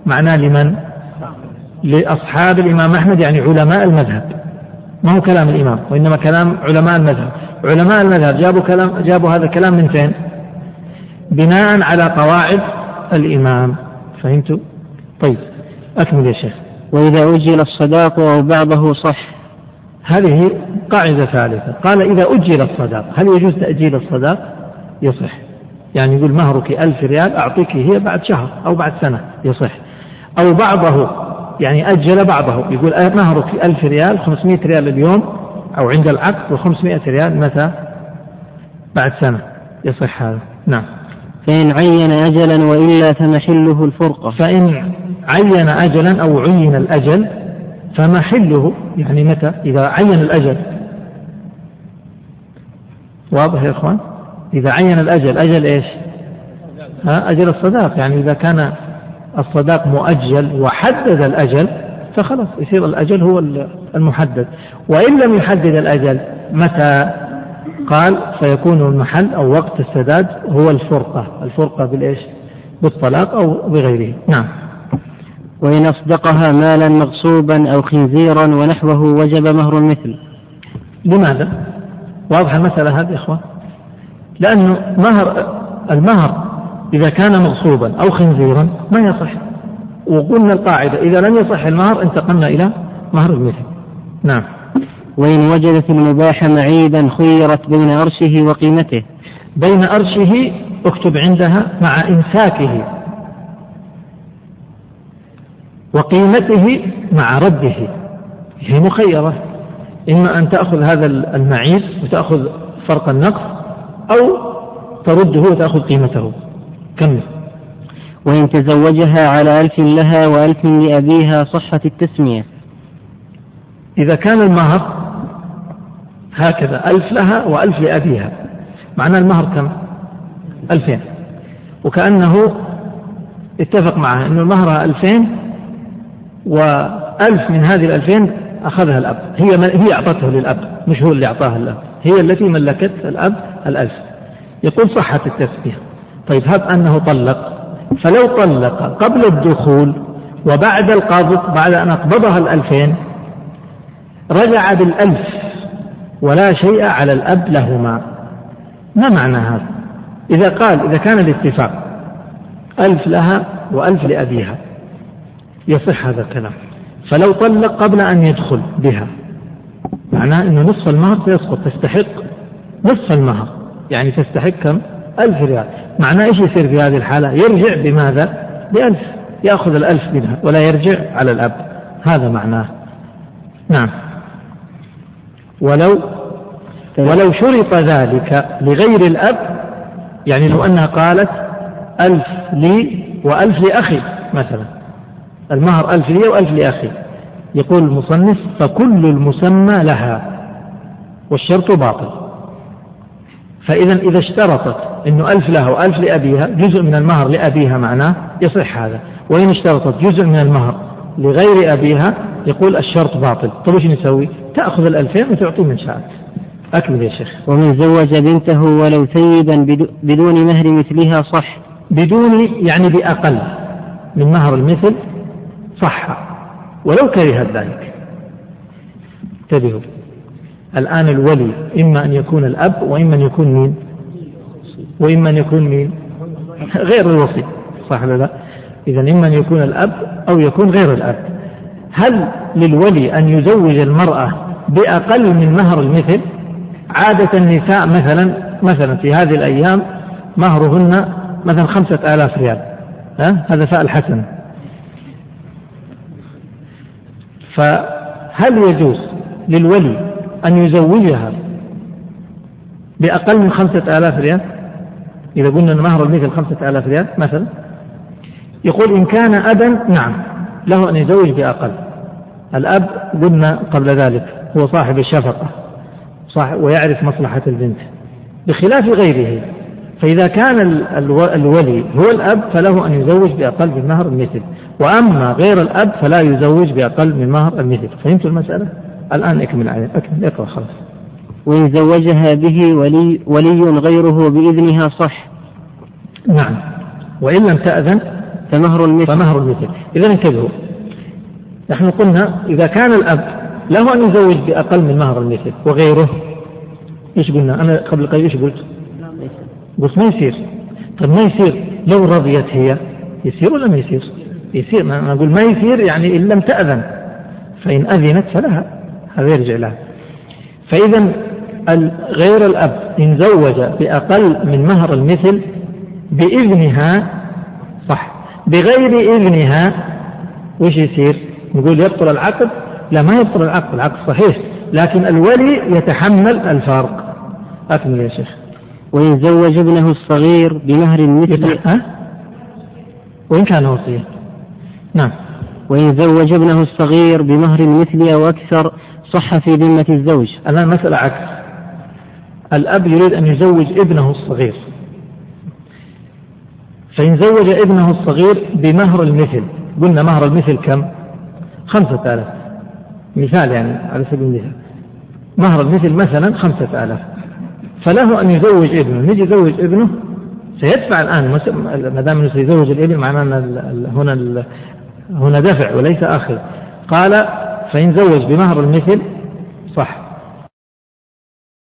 معناه لمن؟ لأصحاب الإمام أحمد يعني علماء المذهب. ما هو كلام الإمام وإنما كلام علماء المذهب. علماء المذهب جابوا كلام جابوا هذا الكلام من فين؟ بناء على قواعد الإمام. فهمتوا؟ طيب أكمل يا شيخ. وإذا أجل الصداق أو بعضه صح. هذه قاعدة ثالثة. قال إذا أجل الصداق هل يجوز تأجيل الصداق؟ يصح. يعني يقول مهرك ألف ريال أعطيك هي بعد شهر أو بعد سنة يصح. أو بعضه يعني أجل بعضه يقول مهرك ألف ريال 500 ريال اليوم أو عند العقد و500 ريال متى؟ بعد سنة. يصح هذا. نعم. فإن عين أجلا وإلا فمحله الفرقة. فإن عين أجلا أو عين الأجل فمحله يعني متى؟ إذا عين الأجل. واضح يا إخوان؟ إذا عين الأجل أجل إيش؟ أجل الصداق. يعني إذا كان الصداق مؤجل وحدد الأجل فخلاص يصير الأجل هو المحدد. وإن لم يحدد الأجل متى؟ قال فيكون المحل أو وقت السداد هو الفرقة. الفرقة بالإيش؟ بالطلاق أو بغيره. نعم. وإن أصدقها مالا مغصوبا أو خنزيرا ونحوه وجب مهر المثل. لماذا؟ واضحة المسألة هذه إخوان لأنه مهر المهر إذا كان مغصوبا أو خنزيرا ما يصح. وقلنا القاعدة إذا لم يصح المهر انتقلنا إلى مهر المثل. نعم. وإن وجدت المباح معيبا خيرت بين أرشه وقيمته. بين أرشه اكتب عندها مع إمساكه. وقيمته مع رده. هي مخيرة. إما أن تأخذ هذا المعيب وتأخذ فرق النقص أو ترده وتأخذ قيمته. كمل وإن تزوجها على ألف لها وألف لأبيها صحت التسمية. إذا كان المهر هكذا ألف لها وألف لأبيها. معنى المهر كم؟ ألفين. وكأنه اتفق معها أن المهر ألفين وألف من هذه الألفين أخذها الأب. هي هي أعطته للأب مش هو اللي أعطاها الأب. هي التي ملكت الأب الألف. يقول صحة التسمية طيب هب أنه طلق. فلو طلق قبل الدخول وبعد القبض بعد أن أقبضها الألفين رجع بالألف ولا شيء على الأب لهما. ما معنى هذا؟ إذا قال إذا كان الاتفاق ألف لها وألف لأبيها. يصح هذا الكلام. فلو طلق قبل أن يدخل بها. معناه أنه نصف المهر سيسقط تستحق نصف المهر. يعني تستحق كم؟ ألف ريال. معناه إيش يصير في هذه الحالة؟ يرجع بماذا؟ بألف. يأخذ الألف منها ولا يرجع على الأب. هذا معناه. نعم. ولو ولو شرط ذلك لغير الأب يعني لو أنها قالت ألف لي وألف لأخي مثلا. المهر ألف لي وألف لأخي. يقول المصنف فكل المسمى لها والشرط باطل. فإذا إذا اشترطت أنه ألف لها وألف لأبيها جزء من المهر لأبيها معناه يصح هذا. وإن اشترطت جزء من المهر لغير أبيها يقول الشرط باطل. طيب إيش نسوي؟ تأخذ الألفين وتعطي من شاءت أكمل يا شيخ. ومن زوج بنته ولو ثيبا بدون مهر مثلها صح. بدون يعني بأقل من مهر المثل صح. ولو كره ذلك. انتبهوا. الآن الولي إما أن يكون الأب وإما أن يكون مين؟ وإما أن يكون مين؟ غير الوصي. صح ولا لا؟ إذا إما أن يكون الأب أو يكون غير الأب. هل للولي أن يزوج المرأة بأقل من مهر المثل؟ عادة النساء مثلا مثلا في هذه الأيام مهرهن مثلا خمسة آلاف ريال. ها؟ هذا فعل حسن. فهل يجوز للولي أن يزوجها بأقل من خمسة آلاف ريال؟ إذا قلنا أن مهر المثل خمسة آلاف ريال مثلا. يقول إن كان أبا نعم له أن يزوج بأقل. الأب قلنا قبل ذلك هو صاحب الشفقة صاحب ويعرف مصلحة البنت. بخلاف غيره فإذا كان الولي هو الأب فله أن يزوج بأقل من مهر المثل وأما غير الأب فلا يزوج بأقل من مهر المثل فهمتوا المسألة؟ الآن أكمل أكمل. اقرأ خلاص. وإن زوجها به ولي ولي غيره بإذنها صح. نعم. وإن لم تأذن فمهر المثل. فمهر المثل. إذا انتبهوا. نحن قلنا إذا كان الأب له أن يزوج بأقل من مهر المثل وغيره إيش قلنا؟ أنا قبل قليل إيش قلت؟ قلت ما يصير. طيب ما يصير؟ لو رضيت هي يصير ولا ما يصير؟ يصير أنا أقول ما يصير يعني إن لم تأذن فإن أذنت فلها هذا يرجع لها. فإذا غير الأب إن زوج بأقل من مهر المثل بإذنها صح بغير إذنها وش يصير؟ نقول يبطل العقد؟ لا ما يبطل العقد العقد صحيح لكن الولي يتحمل الفرق. أكمل يا شيخ. وإن زوج ابنه الصغير بمهر مثل أه؟ وإن كان وصيا نعم. وإن زوج ابنه الصغير بمهر مثل أو أكثر صح في ذمة الزوج. الآن مسألة عكس. الأب يريد أن يزوج ابنه الصغير. فإن زوج ابنه الصغير بمهر المثل قلنا مهر المثل كم؟ خمسة آلاف. مثال يعني على سبيل المثال. مهر المثل مثلا خمسة آلاف. فله أن يزوج ابنه. يجي يزوج ابنه سيدفع الآن ما دام أنه سيزوج الإبن معناه أن هنا هنا دفع وليس أخذ قال فإن زوج بمهر المثل صح.